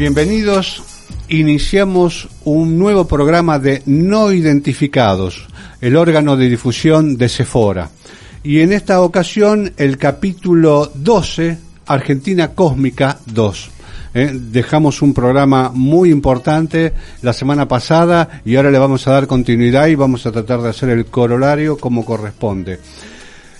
Bienvenidos. Iniciamos un nuevo programa de No Identificados, el órgano de difusión de Sephora. Y en esta ocasión el capítulo 12, Argentina Cósmica 2. Eh, dejamos un programa muy importante la semana pasada y ahora le vamos a dar continuidad y vamos a tratar de hacer el corolario como corresponde.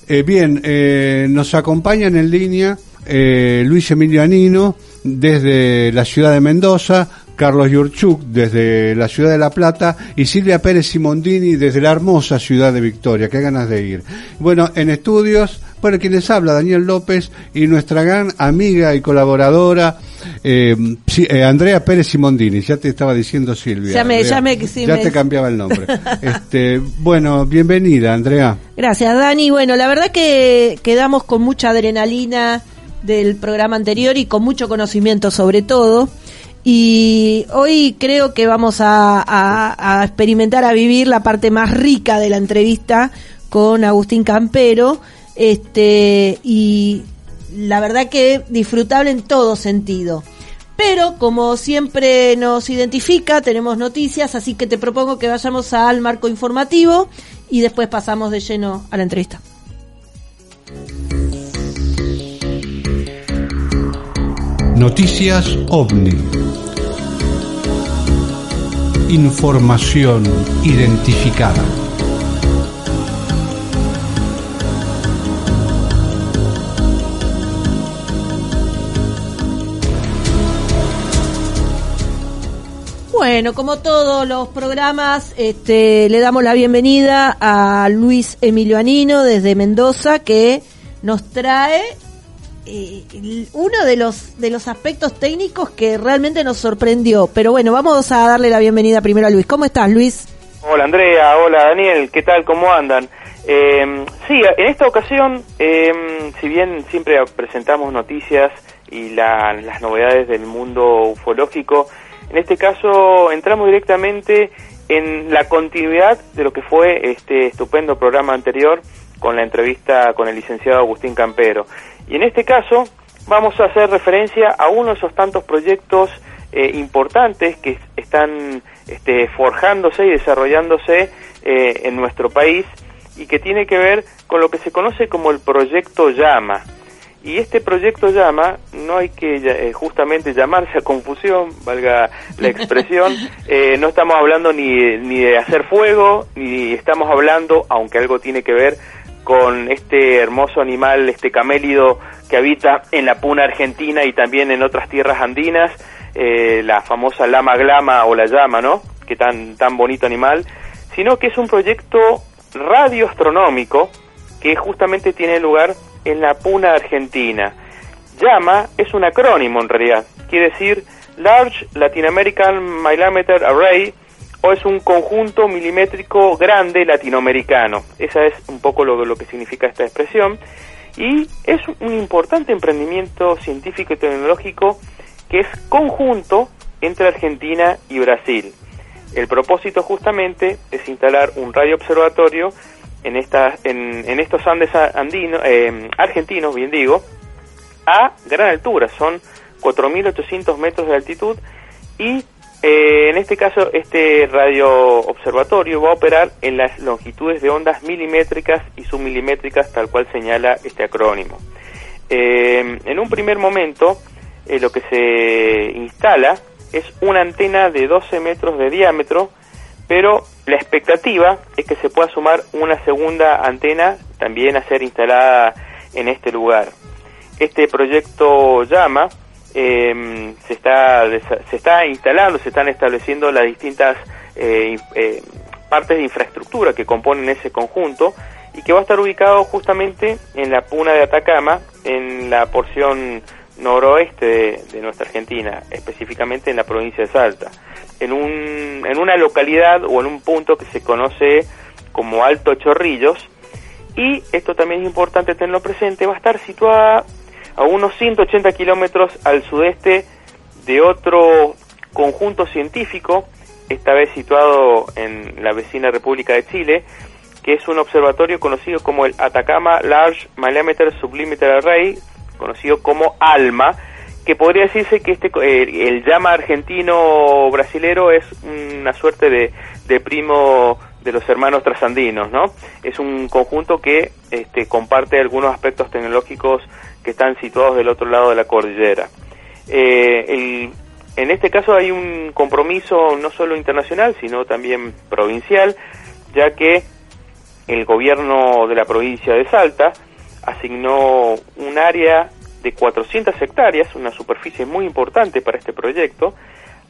Eh, bien, eh, nos acompañan en línea Luis Emilio Anino, desde la ciudad de Mendoza, Carlos Yurchuk desde la ciudad de La Plata y Silvia Pérez Simondini desde la hermosa ciudad de Victoria. Qué ganas de ir. Bueno, en estudios, bueno, quien les habla, Daniel López y nuestra gran amiga y colaboradora, eh, eh, Andrea Pérez Simondini. Ya te estaba diciendo Silvia. Ya me, ya me, ya te cambiaba el nombre. este, bueno, bienvenida, Andrea. Gracias, Dani. Bueno, la verdad que quedamos con mucha adrenalina del programa anterior y con mucho conocimiento sobre todo. Y hoy creo que vamos a, experimentar, a vivir la parte más rica de la entrevista con Agustín Campero. Este, y la verdad que disfrutable en todo sentido. Pero como siempre nos identifica, tenemos noticias, así que te propongo que vayamos al marco informativo y después pasamos de lleno a la entrevista. Noticias OVNI. Información identificada. Bueno, como todos los programas, este, le damos la bienvenida a Luis Emilio Anino desde Mendoza, que nos trae eh, uno de los de los aspectos técnicos que realmente nos sorprendió. Pero bueno, vamos a darle la bienvenida primero a Luis. ¿Cómo estás, Luis? Hola, Andrea. Hola, Daniel. ¿Qué tal? ¿Cómo andan? Eh, sí, en esta ocasión, eh, si bien siempre presentamos noticias y las novedades del mundo ufológico, en este caso entramos directamente en la continuidad de lo que fue este estupendo programa anterior con la entrevista con el licenciado Agustín Campero. Y en este caso vamos a hacer referencia a uno de esos tantos proyectos eh, importantes que están este, forjándose y desarrollándose eh, en nuestro país y que tiene que ver con lo que se conoce como el proyecto Llama. Y este proyecto Llama, no hay que eh, justamente llamarse a confusión, valga la expresión, no estamos hablando ni, ni de hacer fuego, ni estamos hablando, aunque algo tiene que ver, con este hermoso animal, este camélido que habita en la puna argentina y también en otras tierras andinas, eh, la famosa lama glama o la llama, ¿no? Que tan, tan bonito animal, sino que es un proyecto radioastronómico que justamente tiene lugar en la puna argentina. Llama es un acrónimo en realidad, quiere decir Large Latin American Millimeter Array, o es un conjunto milimétrico grande latinoamericano. Esa es un poco lo, lo que significa esta expresión. Y es un importante emprendimiento científico y tecnológico que es conjunto entre Argentina y Brasil. El propósito justamente es instalar un radio observatorio en, en, estos Andes andinos, eh, argentinos, bien digo, a gran altura, son 4.800 metros de altitud y eh, en este caso, este radio observatorio va a operar en las longitudes de ondas milimétricas y submilimétricas, tal cual señala este acrónimo. Eh, en un primer momento, eh, lo que se instala es una antena de 12 metros de diámetro, pero la expectativa es que se pueda sumar una segunda antena también a ser instalada en este lugar. Este proyecto llama eh, se, está, se está instalando, se están estableciendo las distintas eh, eh, partes de infraestructura que componen ese conjunto y que va a estar ubicado justamente en la puna de Atacama, en la porción noroeste de, nuestra Argentina, específicamente en la provincia de Salta, en, un, en una localidad o en un punto que se conoce como Alto Chorrillos, y esto también es importante tenerlo presente, va a estar situada a unos 180 kilómetros al sudeste de otro conjunto científico, esta vez situado en la vecina República de Chile, que es un observatorio conocido como el Atacama Large Millimeter Sublimiter Array, conocido como ALMA, que podría decirse que este eh, el llama argentino brasilero es una suerte de, de primo de los hermanos trasandinos, ¿no? Es un conjunto que este, comparte algunos aspectos tecnológicos que están situados del otro lado de la cordillera. Eh, en este caso hay un compromiso no solo internacional, sino también provincial, ya que el gobierno de la provincia de Salta asignó un área de 400 hectáreas, una superficie muy importante para este proyecto,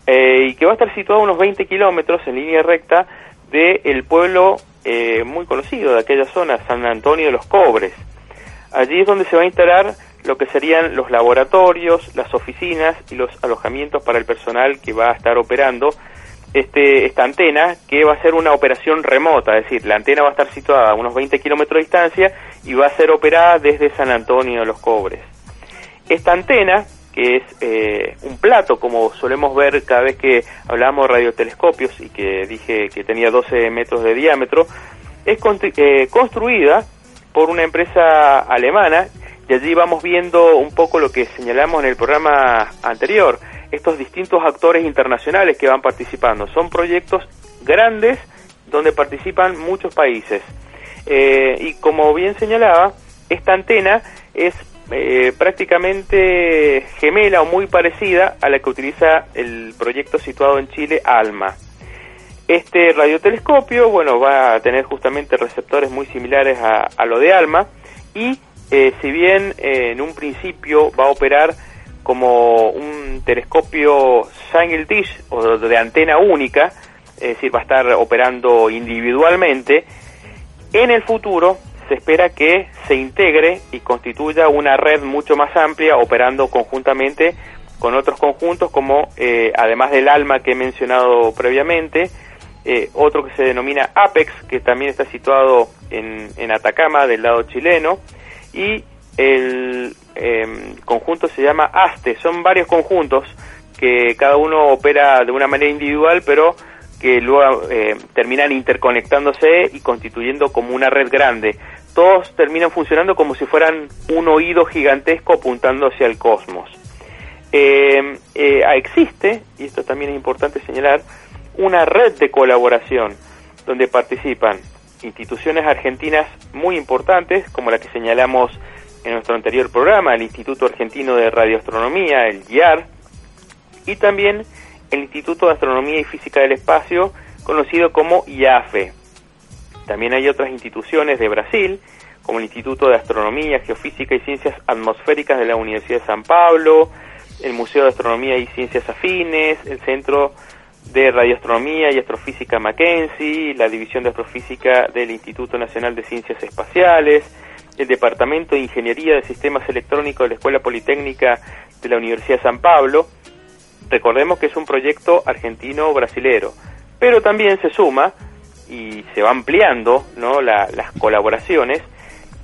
eh, y que va a estar situado a unos 20 kilómetros en línea recta del el pueblo eh, muy conocido de aquella zona, San Antonio de los Cobres. Allí es donde se va a instalar lo que serían los laboratorios, las oficinas y los alojamientos para el personal que va a estar operando este, esta antena, que va a ser una operación remota, es decir, la antena va a estar situada a unos 20 kilómetros de distancia y va a ser operada desde San Antonio de los Cobres. Esta antena, que es eh, un plato, como solemos ver cada vez que hablamos de radiotelescopios y que dije que tenía 12 metros de diámetro, es eh, construida por una empresa alemana y allí vamos viendo un poco lo que señalamos en el programa anterior, estos distintos actores internacionales que van participando. Son proyectos grandes donde participan muchos países. Eh, y como bien señalaba, esta antena es eh, prácticamente gemela o muy parecida a la que utiliza el proyecto situado en Chile, ALMA. Este radiotelescopio, bueno, va a tener justamente receptores muy similares a, lo de ALMA y eh, si bien eh, en un principio va a operar como un telescopio single dish o de antena única, es decir, va a estar operando individualmente, en el futuro se espera que se integre y constituya una red mucho más amplia operando conjuntamente con otros conjuntos como eh, además del ALMA que he mencionado previamente, otro que se denomina APEX, que también está situado en, en Atacama del lado chileno, y el em, conjunto se llama ASTE. Son varios conjuntos que cada uno opera de una manera individual, pero que luego eh, terminan interconectándose y constituyendo como una red grande. Todos terminan funcionando como si fueran un oído gigantesco apuntando hacia el cosmos. Em, eh, existe, y esto también es importante señalar, una red de colaboración donde participan instituciones argentinas muy importantes, como la que señalamos en nuestro anterior programa, el Instituto Argentino de Radioastronomía, el IAR, y también el Instituto de Astronomía y Física del Espacio, conocido como IAFE. También hay otras instituciones de Brasil, como el Instituto de Astronomía, Geofísica y Ciencias Atmosféricas de la Universidad de San Pablo, el Museo de Astronomía y Ciencias Afines, el Centro de Radioastronomía y Astrofísica Mackenzie, la División de Astrofísica del Instituto Nacional de Ciencias Espaciales, el Departamento de Ingeniería de Sistemas Electrónicos de la Escuela Politécnica de la Universidad de San Pablo. Recordemos que es un proyecto argentino-brasilero, pero también se suma y se va ampliando ¿no? las colaboraciones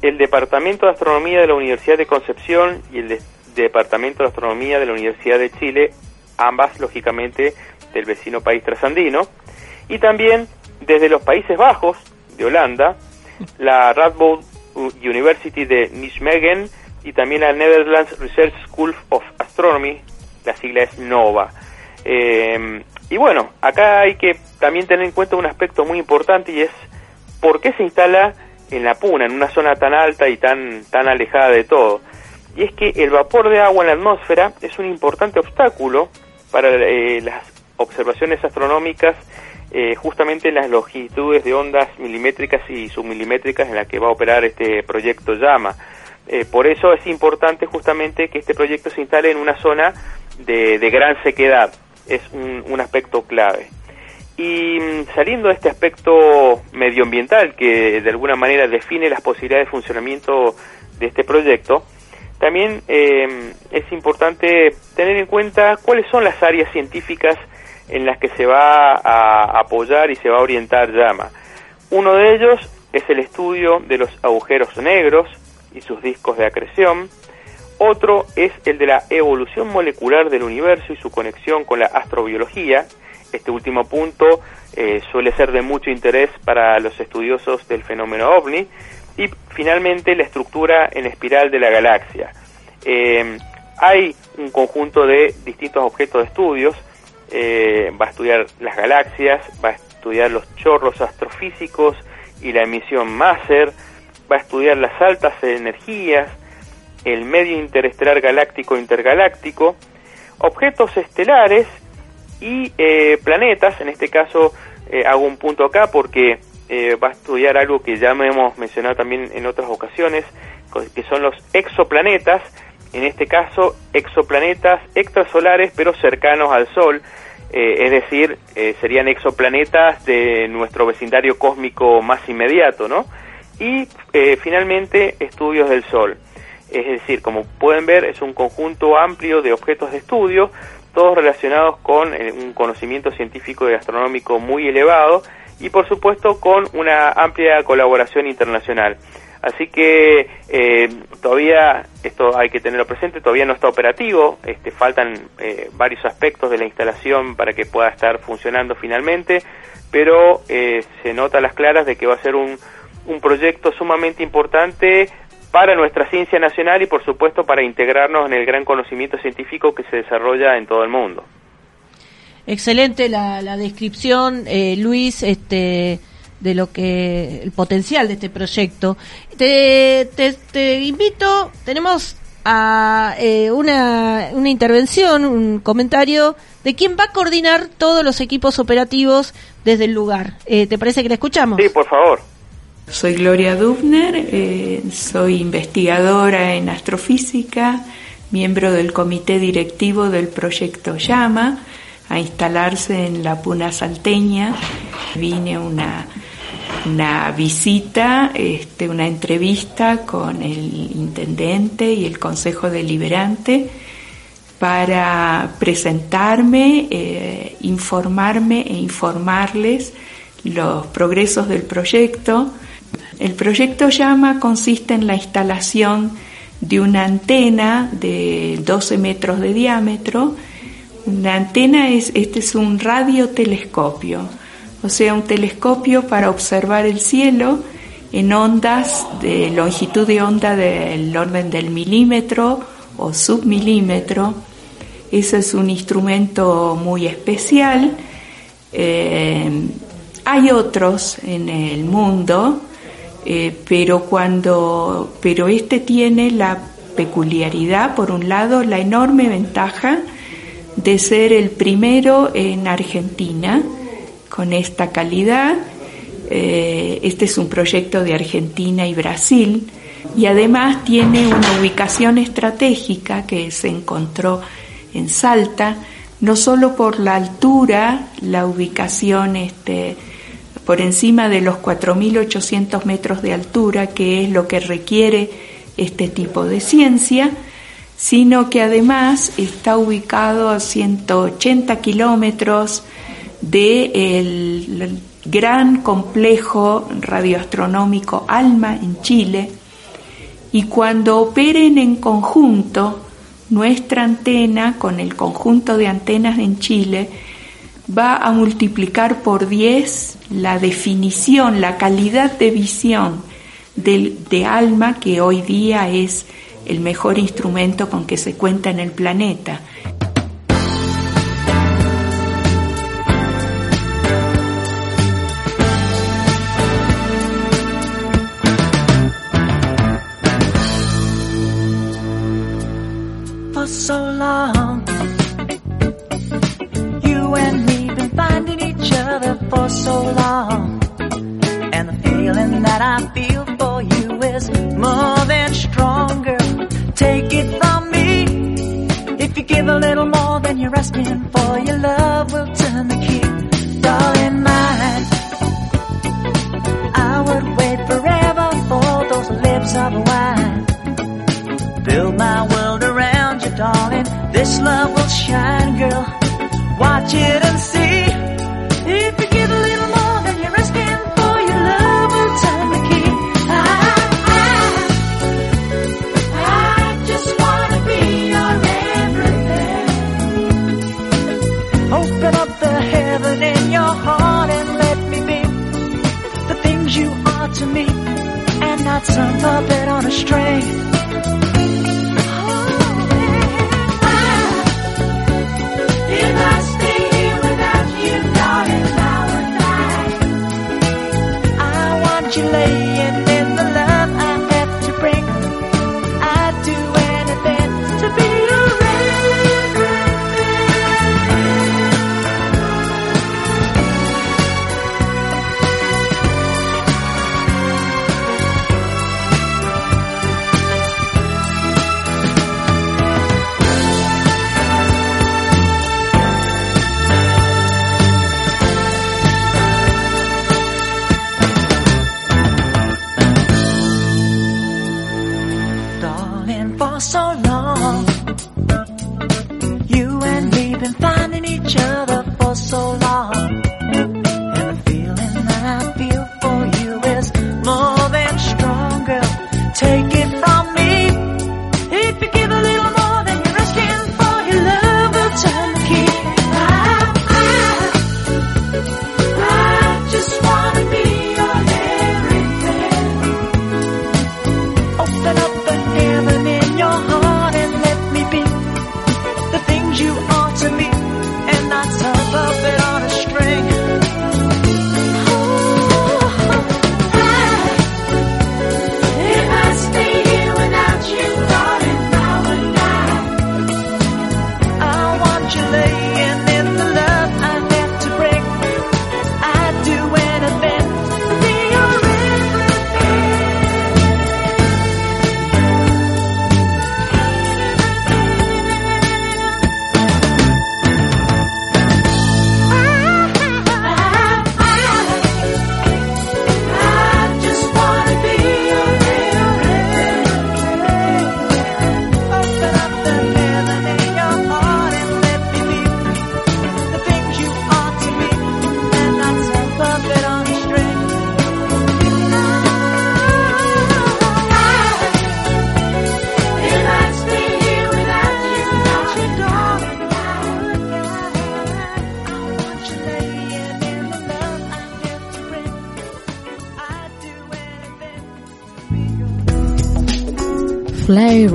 el Departamento de Astronomía de la Universidad de Concepción y el Departamento de Astronomía de la Universidad de Chile, ambas lógicamente del vecino país trasandino, y también desde los Países Bajos de Holanda, la Radboud University de Nijmegen y también la Netherlands Research School of Astronomy, la sigla es NOVA. Eh, y bueno, acá hay que también tener en cuenta un aspecto muy importante y es por qué se instala en la Puna, en una zona tan alta y tan, tan alejada de todo. Y es que el vapor de agua en la atmósfera es un importante obstáculo para eh, las observaciones astronómicas eh, justamente en las longitudes de ondas milimétricas y submilimétricas en las que va a operar este proyecto llama. Eh, por eso es importante justamente que este proyecto se instale en una zona de, gran sequedad, es un, aspecto clave. Y mm, saliendo de este aspecto medioambiental que de alguna manera define las posibilidades de funcionamiento de este proyecto, también eh, es importante tener en cuenta cuáles son las áreas científicas en las que se va a apoyar y se va a orientar llama. Uno de ellos es el estudio de los agujeros negros y sus discos de acreción. Otro es el de la evolución molecular del universo y su conexión con la astrobiología. Este último punto eh, suele ser de mucho interés para los estudiosos del fenómeno ovni. Y finalmente la estructura en espiral de la galaxia. Eh, hay un conjunto de distintos objetos de estudios, eh, va a estudiar las galaxias, va a estudiar los chorros astrofísicos y la emisión máser, va a estudiar las altas energías, el medio interestelar galáctico intergaláctico, objetos estelares y eh, planetas, en este caso eh, hago un punto acá porque eh, va a estudiar algo que ya me hemos mencionado también en otras ocasiones, que son los exoplanetas, en este caso exoplanetas extrasolares pero cercanos al Sol, es decir, serían exoplanetas de nuestro vecindario cósmico más inmediato, ¿no? Y finalmente estudios del Sol. Es decir, como pueden ver, es un conjunto amplio de objetos de estudio, todos relacionados con eh, un conocimiento científico y astronómico muy elevado y por supuesto con una amplia colaboración internacional. Así que eh, todavía, esto hay que tenerlo presente, todavía no está operativo, este, faltan eh, varios aspectos de la instalación para que pueda estar funcionando finalmente, pero se nota a las claras de que va a ser un, un proyecto sumamente importante para nuestra ciencia nacional y por supuesto para integrarnos en el gran conocimiento científico que se desarrolla en todo el mundo. Excelente la, descripción, eh, Luis, este, de lo que el potencial de este proyecto. Te, te, invito, tenemos a eh, una, una intervención, un comentario de quién va a coordinar todos los equipos operativos desde el lugar. Eh, ¿Te parece que le escuchamos? Sí, por favor. Soy Gloria Dubner, eh, soy investigadora en astrofísica, miembro del comité directivo del proyecto Llama, a instalarse en la Puna Salteña. Vine una, una visita, este, una entrevista con el intendente y el consejo deliberante para presentarme, eh, informarme e informarles los progresos del proyecto el proyecto Llama consiste en la instalación de una antena de 12 metros de diámetro. Una antena es, este es un radiotelescopio, o sea, un telescopio para observar el cielo en ondas de longitud de onda del orden del milímetro o submilímetro. Ese es un instrumento muy especial. Eh, hay otros en el mundo eh, pero cuando, pero este tiene la peculiaridad, por un lado, la enorme ventaja de ser el primero en Argentina con esta calidad. Eh, este es un proyecto de Argentina y Brasil y además tiene una ubicación estratégica que se encontró en Salta, no solo por la altura, la ubicación este, por encima de los 4.800 metros de altura, que es lo que requiere este tipo de ciencia, sino que además está ubicado a 180 kilómetros del gran complejo radioastronómico ALMA en Chile, y cuando operen en conjunto, nuestra antena con el conjunto de antenas en Chile va a multiplicar por 10 la definición, la calidad de visión de, alma que hoy día es el mejor instrumento con que se cuenta en el planeta. For so long. And the feeling that I feel for you is more than stronger. Take it from me. If you give a little more than you're asking for, your love will turn the key. Darling mine, I would wait forever for those lips of wine. Build my world around you, darling. This love will shine, girl. Watch it and see. Santa Bella.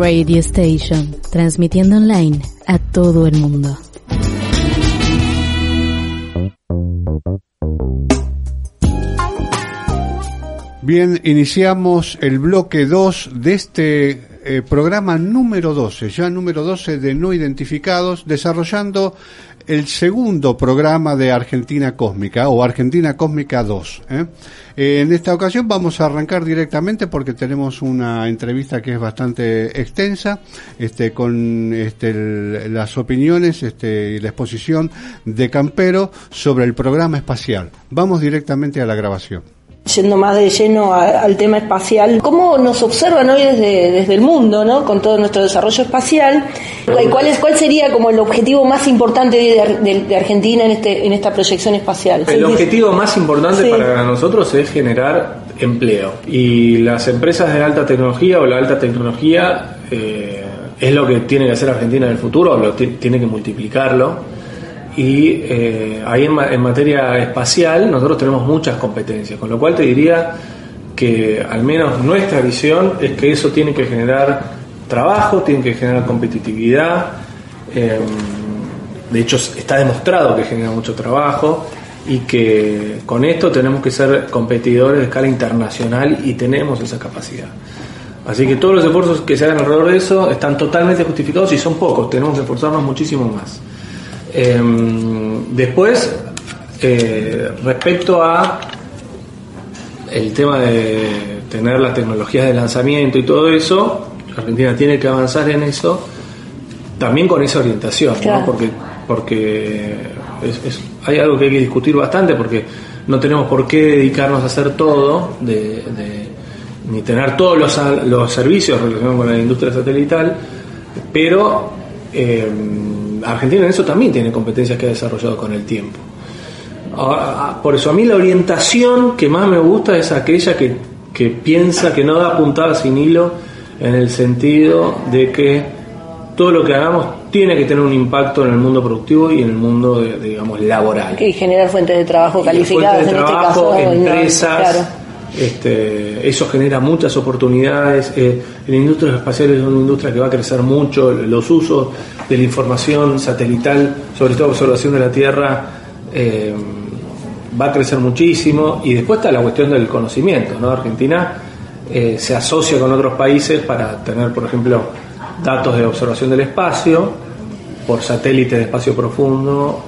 Radio Station, transmitiendo online a todo el mundo. Bien, iniciamos el bloque 2 de este eh, programa número 12, ya número 12 de no identificados, desarrollando el segundo programa de Argentina Cósmica o Argentina Cósmica 2. ¿eh? Eh, en esta ocasión vamos a arrancar directamente porque tenemos una entrevista que es bastante extensa, este, con este, las opiniones este, y la exposición de Campero sobre el programa espacial. Vamos directamente a la grabación. Yendo más de lleno a- al tema espacial, ¿cómo nos observan hoy desde, desde el mundo, ¿no? con todo nuestro desarrollo espacial? ¿Y ¿Cuál, es, ¿Cuál sería como el objetivo más importante de, de- de Argentina en, este, en esta proyección espacial? El objetivo más importante Sí. para nosotros es generar empleo. Y las empresas de alta tecnología o la alta tecnología eh, es lo que tiene que hacer Argentina en el futuro, lo ti- tiene que multiplicarlo. Y eh, ahí en, en materia espacial nosotros tenemos muchas competencias, con lo cual te diría que al menos nuestra visión es que eso tiene que generar trabajo, tiene que generar competitividad. eh, de hecho, está demostrado que genera mucho trabajo y que con esto tenemos que ser competidores de escala internacional y tenemos esa capacidad. Así que todos los esfuerzos que se hagan alrededor de eso están totalmente justificados y son pocos, tenemos que esforzarnos muchísimo más. Em, después, eh, respecto a el tema de tener las tecnologías de lanzamiento y todo eso, Argentina tiene que avanzar en eso, también con esa orientación, ¿no? Porque, porque es- es- hay algo que hay que discutir bastante, porque no tenemos por qué dedicarnos a hacer todo, de, de- ni tener todos los, los servicios relacionados con la industria satelital, pero eh, Argentina en eso también tiene competencias que ha desarrollado con el tiempo. Ahora, ah, por eso a mí la orientación que más me gusta es aquella que, que piensa que no da puntada sin hilo en el sentido de que todo lo que hagamos tiene que tener un impacto en el mundo productivo y en el mundo, de- de, digamos, laboral. Y generar fuentes de trabajo calificadas Fuentes de en este caso. ¿no? empresas, Claro. Este, eso genera muchas oportunidades. Eh, la industria espacial es una industria que va a crecer mucho, los usos de la información satelital, sobre todo observación de la Tierra, eh, va a crecer muchísimo. Y después está la cuestión del conocimiento. ¿no? Argentina eh, se asocia con otros países para tener, por ejemplo, datos de observación del espacio por satélites de espacio profundo.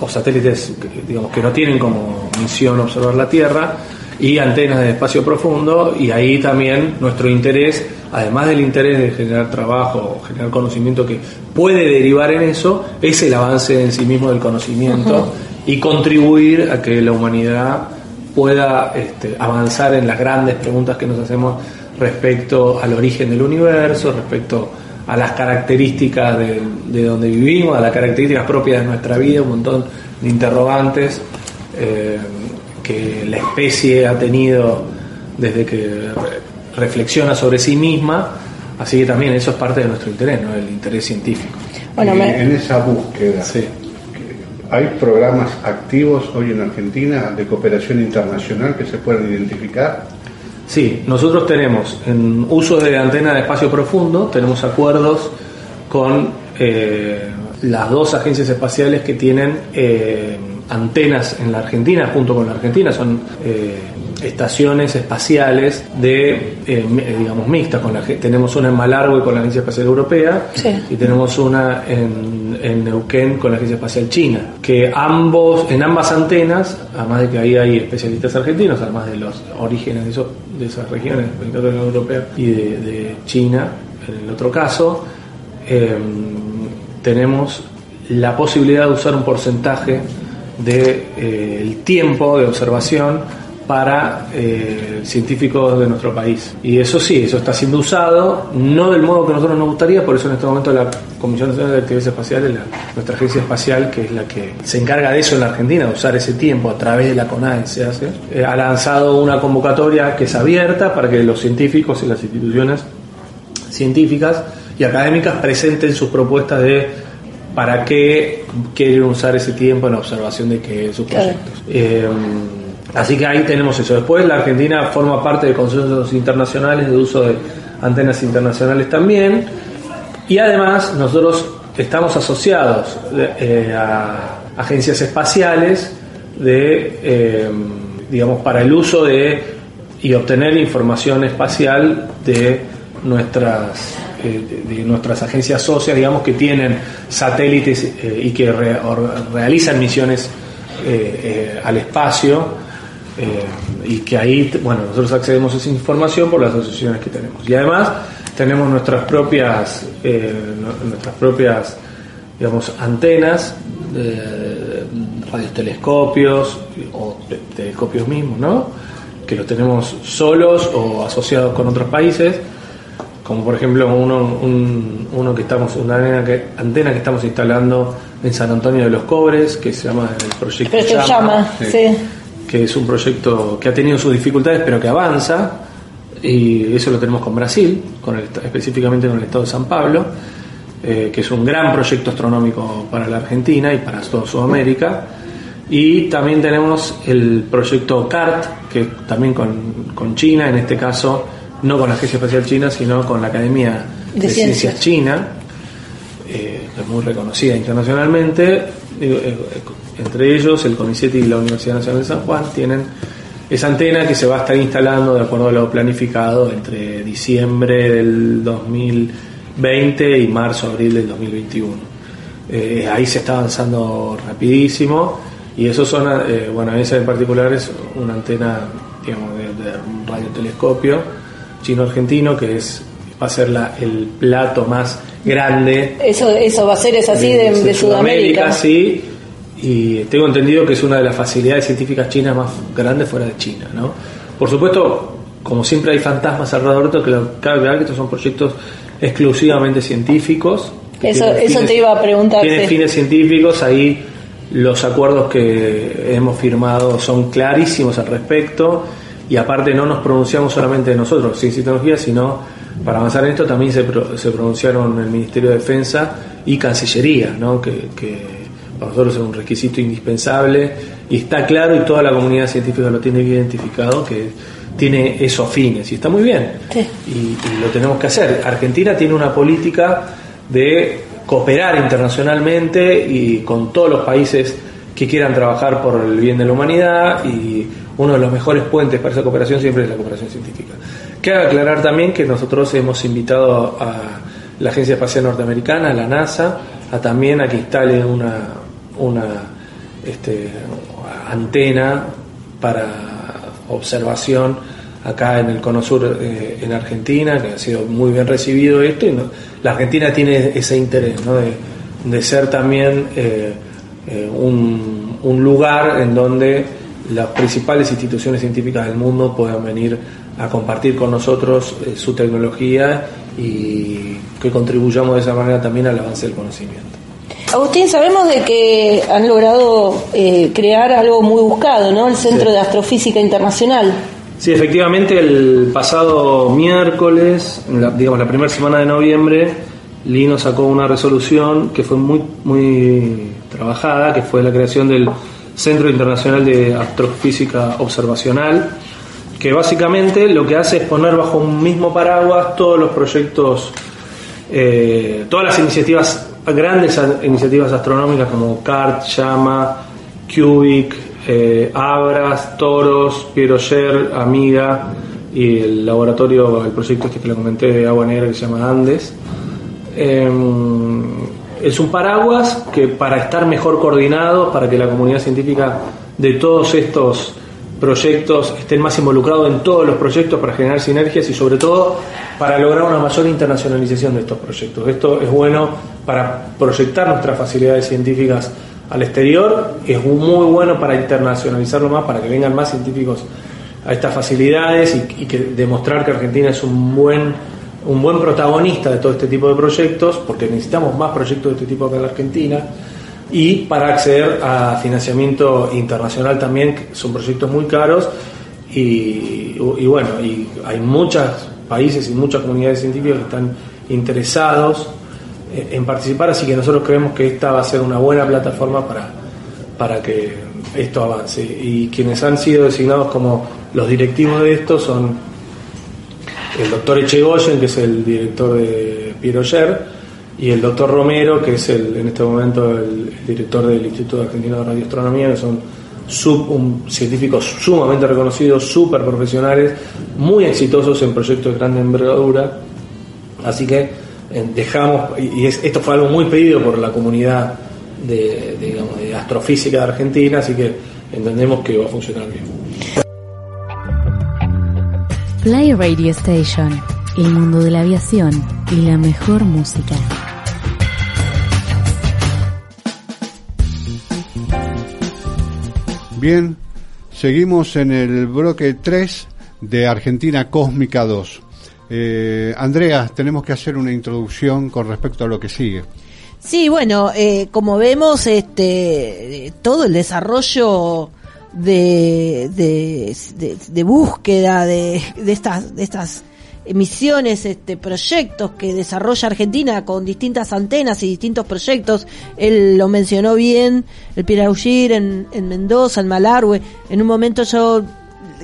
O satélites que, digamos que no tienen como misión observar la Tierra y antenas de espacio profundo y ahí también nuestro interés además del interés de generar trabajo generar conocimiento que puede derivar en eso es el avance en sí mismo del conocimiento y contribuir a que la humanidad pueda este, avanzar en las grandes preguntas que nos hacemos respecto al origen del universo, respecto a las características de, de donde vivimos, a las características propias de nuestra vida, un montón de interrogantes eh, que la especie ha tenido desde que re- reflexiona sobre sí misma, así que también eso es parte de nuestro interés, ¿no? el interés científico. Bueno, Y me- en esa búsqueda, Sí. ¿hay programas activos hoy en Argentina de cooperación internacional que se puedan identificar? Sí, nosotros tenemos en uso de antena de espacio profundo, tenemos acuerdos con eh, las dos agencias espaciales que tienen eh, antenas en la Argentina, junto con la Argentina, son eh, estaciones espaciales de, eh, eh, digamos, mixtas. Con la, tenemos una en Malargüe con la Agencia Espacial Europea Sí. y tenemos una en, en Neuquén con la Agencia Espacial China, que ambos, en ambas antenas, además de que ahí hay especialistas argentinos, además de los orígenes de, esos- de esas regiones, de la Unión Europea y de, de China, en el otro caso, eh, tenemos la posibilidad de usar un porcentaje del tiempo de observación para eh, científicos de nuestro país. Y eso sí, eso está siendo usado, no del modo que nosotros nos gustaría, por eso en este momento la Comisión Nacional de Actividades Espaciales, la- nuestra agencia espacial, que es la que se encarga de eso en la Argentina, de usar ese tiempo a través de la CONAE se hace, eh, ha lanzado una convocatoria que es abierta para que los científicos y las instituciones científicas y académicas presenten sus propuestas de para qué quieren usar ese tiempo en la observación de que sus Claro. proyectos. Eh, así que ahí tenemos eso. Después la Argentina forma parte de consensos internacionales de uso de antenas internacionales también. Y además nosotros estamos asociados eh, a agencias espaciales de, eh, digamos, para el uso de y obtener información espacial de nuestras eh, de, nuestras agencias socias, digamos, que tienen satélites y que re- realizan misiones al espacio eh, y que ahí, bueno, nosotros accedemos a esa información por las asociaciones que tenemos. Y además tenemos nuestras propias, eh, nu- nuestras propias, digamos, antenas, de radiotelescopios o te- telescopios mismos, ¿no? Que los tenemos solos o asociados con otros países, como por ejemplo uno, un- uno que estamos, una antena que, antena que estamos instalando en San Antonio de los Cobres, que se llama el proyecto Llama llama, sí. Que es un proyecto que ha tenido sus dificultades pero que avanza y eso lo tenemos con Brasil, con el, específicamente con el estado de San Pablo, eh, que es un gran proyecto astronómico para la Argentina y para toda Sudamérica. Y también tenemos el proyecto CART, que también con, con China, en este caso no con la Agencia Espacial China, sino con la Academia De de, Ciencias. Ciencias China, eh, que es muy reconocida internacionalmente. Eh, entre ellos, el CONICET y la Universidad Nacional de San Juan tienen esa antena que se va a estar instalando de acuerdo a lo planificado entre diciembre del 2020 y marzo-abril del 2021. Eh, ahí se está avanzando rapidísimo y eso son, eh, bueno, esa en particular es una antena, digamos, de, de un radiotelescopio chino-argentino que es va a ser la- el plato más grande Eso, eso va a ser, es así, de, de Sudamérica. sí, y tengo entendido que es una de las facilidades científicas chinas más grandes fuera de China, ¿no? Por supuesto, como siempre hay fantasmas alrededor de esto, que cabe aclarar que estos son proyectos exclusivamente científicos. Eso- eso te iba a preguntar, Tienen sí. fines científicos, ahí los acuerdos que hemos firmado son clarísimos al respecto y aparte no nos pronunciamos solamente nosotros, ciencia y tecnología, sino para avanzar en esto también se, pro- se pronunciaron el Ministerio de Defensa y Cancillería, ¿no? que, que para nosotros es un requisito indispensable y está claro y toda la comunidad científica lo tiene bien identificado que tiene esos fines y está muy bien Sí. y, y lo tenemos que hacer. Argentina tiene una política de cooperar internacionalmente y con todos los países que quieran trabajar por el bien de la humanidad y uno de los mejores puentes para esa cooperación siempre es la cooperación científica. Cabe aclarar también que nosotros hemos invitado a la Agencia Espacial Norteamericana, a la NASA, a también a que instale una, una este, antena para observación acá en el Cono Sur eh, en Argentina, que ha sido muy bien recibido esto, y la Argentina tiene ese interés de, ser también eh, eh, un, lugar en donde las principales instituciones científicas del mundo puedan venir a compartir con nosotros su tecnología y que contribuyamos de esa manera también al avance del conocimiento. Agustín, sabemos de que han logrado eh, crear algo muy buscado, ¿no? El Centro Sí. de Astrofísica Internacional. Sí, efectivamente, el pasado miércoles, la, digamos la primera semana de noviembre, Lino sacó una resolución que fue muy, muy trabajada, que fue la creación del Centro Internacional de Astrofísica Observacional, que básicamente lo que hace es poner bajo un mismo paraguas todos los proyectos, eh, todas las iniciativas, grandes iniciativas astronómicas como CART, Llama, Cubic, eh, Abras, Toros, Pieroyer, Amiga y el laboratorio, el proyecto este que le comenté de Agua Negra que se llama Andes. Eh, es un paraguas que para estar mejor coordinados, para que la comunidad científica de todos estos proyectos estén más involucrados en todos los proyectos para generar sinergias y sobre todo para lograr una mayor internacionalización de estos proyectos. Esto es bueno para proyectar nuestras facilidades científicas al exterior, es muy bueno para internacionalizarlo más, para que vengan más científicos a estas facilidades y, demostrar que Argentina es un buen un buen protagonista de todo este tipo de proyectos, porque necesitamos más proyectos de este tipo acá en la Argentina, y para acceder a financiamiento internacional también, son proyectos muy caros, y, bueno, y hay muchos países y muchas comunidades científicas que están interesados en participar, así que nosotros creemos que esta va a ser una buena plataforma para, para que esto avance. Y quienes han sido designados como los directivos de esto son el doctor Echegoyen, que es el director de Piroyer, y el doctor Romero, que es el, en este momento el, director del Instituto Argentino de Radioastronomía, que son sub- un- científicos sumamente reconocidos, súper profesionales, muy exitosos en proyectos de gran envergadura. Así que eh, dejamos, y y es- esto fue algo muy pedido por la comunidad de, de, astrofísica de Argentina, así que entendemos que va a funcionar bien. Fly Radio Station, el mundo de la aviación y la mejor música. Bien, seguimos en el bloque 3 de Argentina Cósmica 2. Eh, Andrea, tenemos que hacer una introducción con respecto a lo que sigue. Sí, bueno, eh, como vemos, este, todo el desarrollo de, de, de- de búsqueda de, de estas, de estas misiones, este, proyectos que desarrolla Argentina con distintas antenas y distintos proyectos. Él lo mencionó bien, el Piraugir en, en Mendoza, en Malargüe. En un momento yo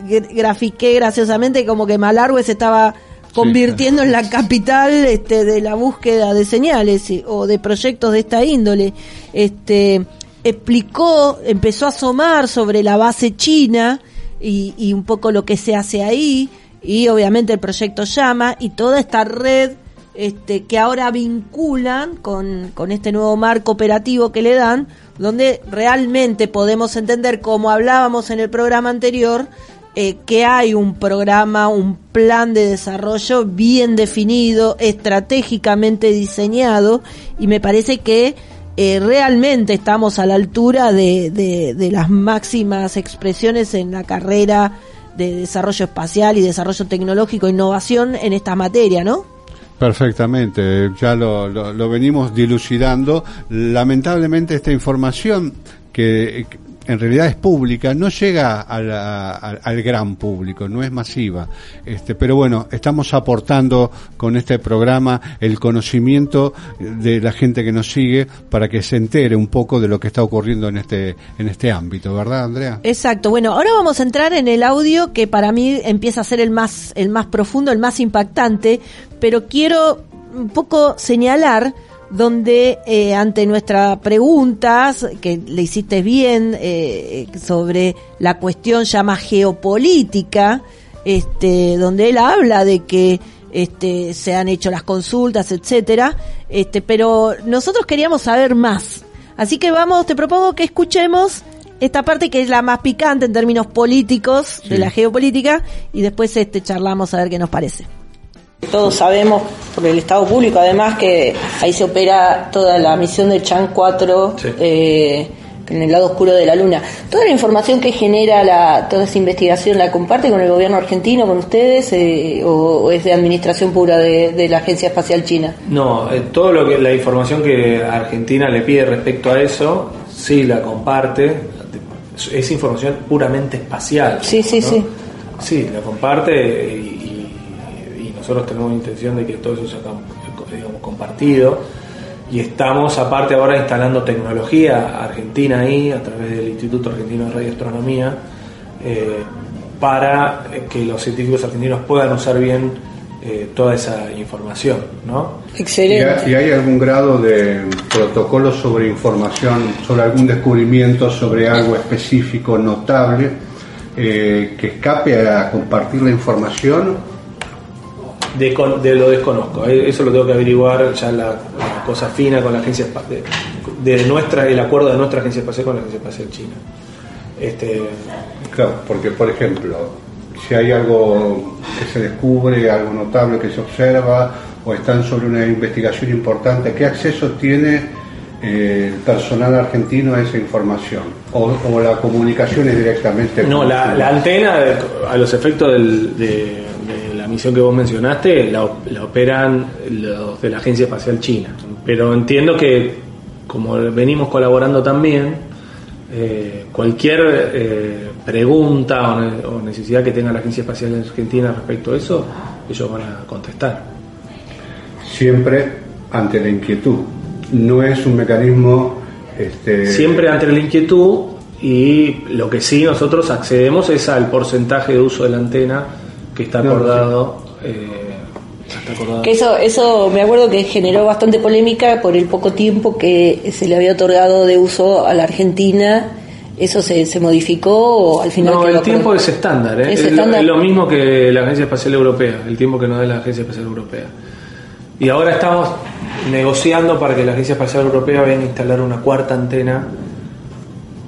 gra- grafiqué graciosamente como que Malargüe se estaba convirtiendo en la capital este, de la búsqueda de señales o de proyectos de esta índole. Este, explicó, empezó a asomar sobre la base china y, y un poco lo que se hace ahí y obviamente el proyecto Llama y toda esta red este, que ahora vinculan con, con este nuevo marco operativo que le dan, donde realmente podemos entender, como hablábamos en el programa anterior, eh, que hay un programa, un plan de desarrollo bien definido, estratégicamente diseñado, y me parece que eh, realmente estamos a la altura de, de, de las máximas expresiones en la carrera de desarrollo espacial y desarrollo tecnológico, innovación en esta materia, ¿no? Perfectamente, ya lo, lo- venimos dilucidando. Lamentablemente esta información que en realidad es pública no llega a la- al, al gran público, no es masiva. Este, pero bueno, estamos aportando con este programa el conocimiento de la gente que nos sigue para que se entere un poco de lo que está ocurriendo en este en este ámbito, ¿verdad, Andrea? Exacto. Bueno, ahora vamos a entrar en el audio que para mí empieza a ser el más el más profundo, el más impactante, pero quiero un poco señalar donde eh, ante nuestras preguntas que le hiciste bien eh, sobre la cuestión llama geopolítica, este, donde él habla de que este, se han hecho las consultas, etcétera, este, pero nosotros queríamos saber más. Así que vamos, te propongo que escuchemos esta parte que es la más picante en términos políticos de la geopolítica y después este charlamos a ver qué nos parece. Todos sabemos por el Estado público, además, que ahí se opera toda la misión del Chan 4 Sí. eh, en el lado oscuro de la Luna. Toda la información que genera la, toda esa investigación la comparte con el gobierno argentino, con ustedes, eh, o, o es de administración pura de, de la Agencia Espacial China. No, eh, todo lo que la información que Argentina le pide respecto a eso, sí la comparte. Es información puramente espacial. Sí, sí, ¿no? sí. Sí, la comparte y nosotros tenemos intención de que todo eso sea digamos, compartido. Y estamos, aparte, ahora instalando tecnología argentina ahí, a través del Instituto Argentino de Radioastronomía, eh, para que los científicos argentinos puedan usar bien eh, toda esa información, ¿no? ¿Y Excelente. y hay algún grado de protocolo sobre información, sobre algún descubrimiento, sobre algo específico, notable, eh, que escape a compartir la información? Descon- de lo desconozco, eh, eso lo tengo que averiguar ya la, la cosa fina con la agencia de, de nuestra el acuerdo de nuestra agencia espacial con la agencia espacial china. Este, Claro, porque por ejemplo, si hay algo que se descubre, algo notable que se observa, o están sobre una investigación importante, ¿qué acceso tiene eh, el personal argentino a esa información? ¿O, o la comunicación es directamente no, la, la antena eh, a los efectos del- de, de misión que vos mencionaste la, la operan los de la agencia espacial china, pero entiendo que como venimos colaborando también eh, cualquier eh, pregunta o, o necesidad que tenga la agencia espacial argentina respecto a eso ellos van a contestar. siempre ante la inquietud. No es un mecanismo este, Siempre ante la inquietud y lo que sí nosotros accedemos es al porcentaje de uso de la antena que está No, acordado. eh, está acordado. Que eso, eso me acuerdo que generó bastante polémica por el poco tiempo que se le había otorgado de uso a la Argentina. ¿Eso se, se modificó o al final No, el tiempo es estándar, ¿eh? Es es, lo- estándar. es lo mismo que la Agencia Espacial Europea, el tiempo que nos da la Agencia Espacial Europea. Y ahora estamos negociando para que la Agencia Espacial Europea venga a instalar una cuarta antena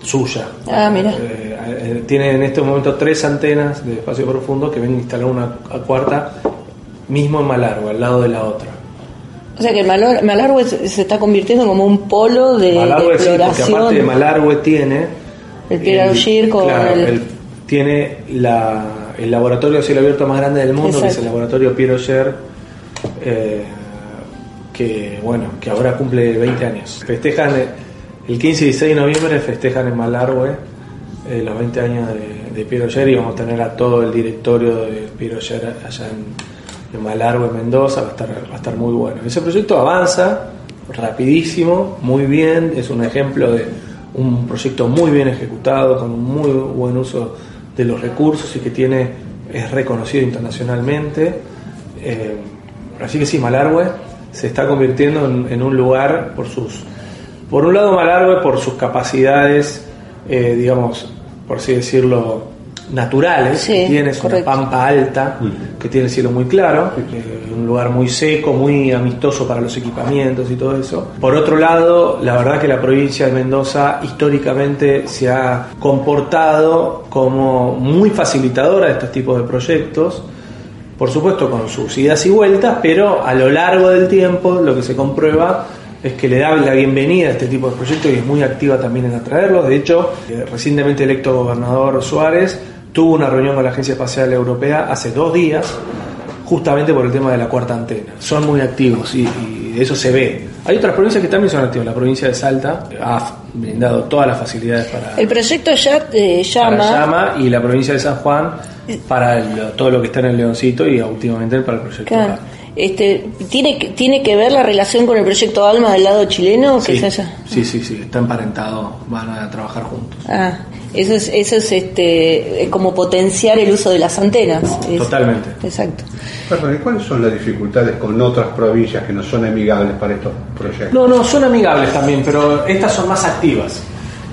suya. Ah, mira. Eh, eh, tiene en este momento tres antenas de espacio profundo que a instalar una a cuarta mismo en Malargo, al lado de la otra. O sea que el Malar- Malargüe se, está convirtiendo como un polo de, de Malargüe sí, porque exploración. aparte de Malargüe tiene El Pierre con claro, el- el- tiene la, el laboratorio de cielo abierto más grande del mundo, que es Exacto. el laboratorio Pierre eh, que bueno, que ahora cumple 20 años. Festejan el 15 y 16 de noviembre festejan en Malargüe eh, los 20 años de, de Augier y vamos a tener a todo el directorio de Pierre Augier allá en, en Malargüe, Mendoza, va a estar va a estar muy bueno. Ese proyecto avanza rapidísimo, muy bien, es un ejemplo de un proyecto muy bien ejecutado, con un muy buen uso de los recursos y que tiene es reconocido internacionalmente. Eh, así que sí, Malargüe se está convirtiendo en, en un lugar por sus, por un lado Malargüe por sus capacidades, eh, digamos, por así decirlo, naturales, Sí, que tiene es una correcto. pampa alta, que tiene el cielo muy claro, un lugar muy seco, muy amistoso para los equipamientos y todo eso. Por otro lado, la verdad que la provincia de Mendoza históricamente se ha comportado como muy facilitadora de estos tipos de proyectos, por supuesto con sus idas y vueltas, pero a lo largo del tiempo lo que se comprueba es que le da la bienvenida a este tipo de proyectos y es muy activa también en atraerlos. De hecho, el recientemente electo gobernador Suárez tuvo una reunión con la Agencia Espacial Europea hace dos días, justamente por el tema de la cuarta antena. Son muy activos y, y eso se ve. Hay otras provincias que también son activas. La provincia de Salta ha brindado todas las facilidades para, El proyecto ya eh, para llama. Llama y la provincia de San Juan para el- todo lo que está en el Leoncito y últimamente para el proyecto Claro. Este, ¿tiene, que- ¿Tiene que ver la relación con el proyecto Alma del lado chileno? Sí, haya- sí, sí, sí, está emparentado, van a trabajar juntos. Ah, eso es, eso es este, eh, como potenciar el uso de las antenas. Es- Totalmente. Exacto. Perdón, ¿y cuáles son las dificultades con otras provincias que no son amigables para estos proyectos? No, no, son amigables también, pero estas son más activas.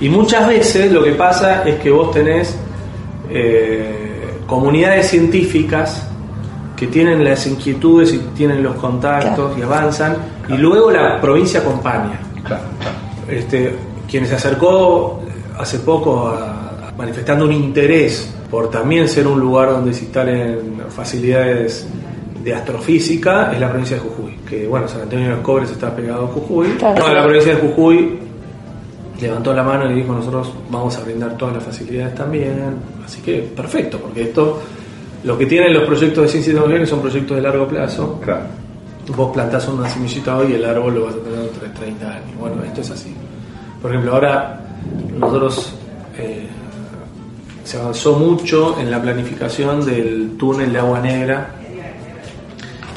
Y muchas veces lo que pasa es que vos tenés eh, comunidades científicas que tienen las inquietudes y tienen los contactos y avanzan, y luego la provincia acompaña. Claro, claro. este, quien se acercó hace poco a- a- manifestando un interés por también ser un lugar donde se instalen facilidades de astrofísica es la provincia de Jujuy, que bueno, San Antonio de los Cobres está pegado a Jujuy. Claro. No, la provincia de Jujuy levantó la mano y dijo nosotros vamos a brindar todas las facilidades también. Así que perfecto, porque esto, lo que tienen los proyectos de ciencia y tecnología son proyectos de largo plazo. Vos plantás una semillita hoy y el árbol lo vas a tener dentro de 30 años. Bueno, esto es así. Por ejemplo, ahora nosotros eh, se avanzó mucho en la planificación del túnel de agua negra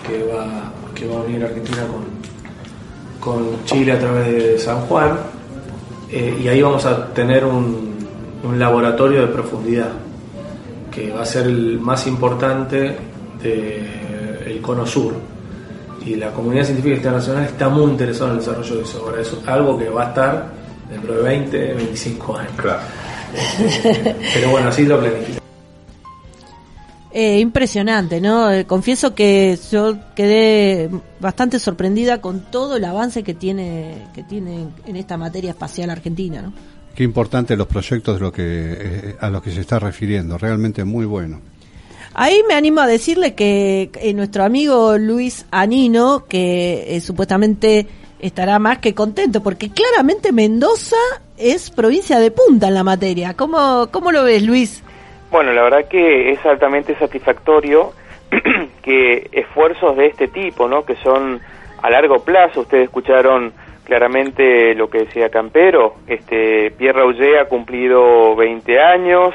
que va, que va a unir Argentina con, con Chile a través de San Juan. Eh, y ahí vamos a tener un, un laboratorio de profundidad que va a ser el más importante del cono sur. Y la comunidad científica internacional está muy interesada en el desarrollo de eso. Ahora, eso es algo que va a estar dentro de 20, 25 años. Este, pero bueno, así lo planifica. Eh, impresionante, ¿no? Eh, confieso que yo quedé bastante sorprendida con todo el avance que tiene que tiene en esta materia espacial argentina, ¿no? Qué importante los proyectos de lo que, eh, a los que se está refiriendo, realmente muy bueno. Ahí me animo a decirle que eh, nuestro amigo Luis Anino, que eh, supuestamente estará más que contento, porque claramente Mendoza es provincia de punta en la materia. ¿Cómo, cómo lo ves, Luis? Bueno, la verdad que es altamente satisfactorio que esfuerzos de este tipo, ¿no? Que son a largo plazo, ustedes escucharon claramente lo que decía Campero, este Pierre Auger ha cumplido 20 años,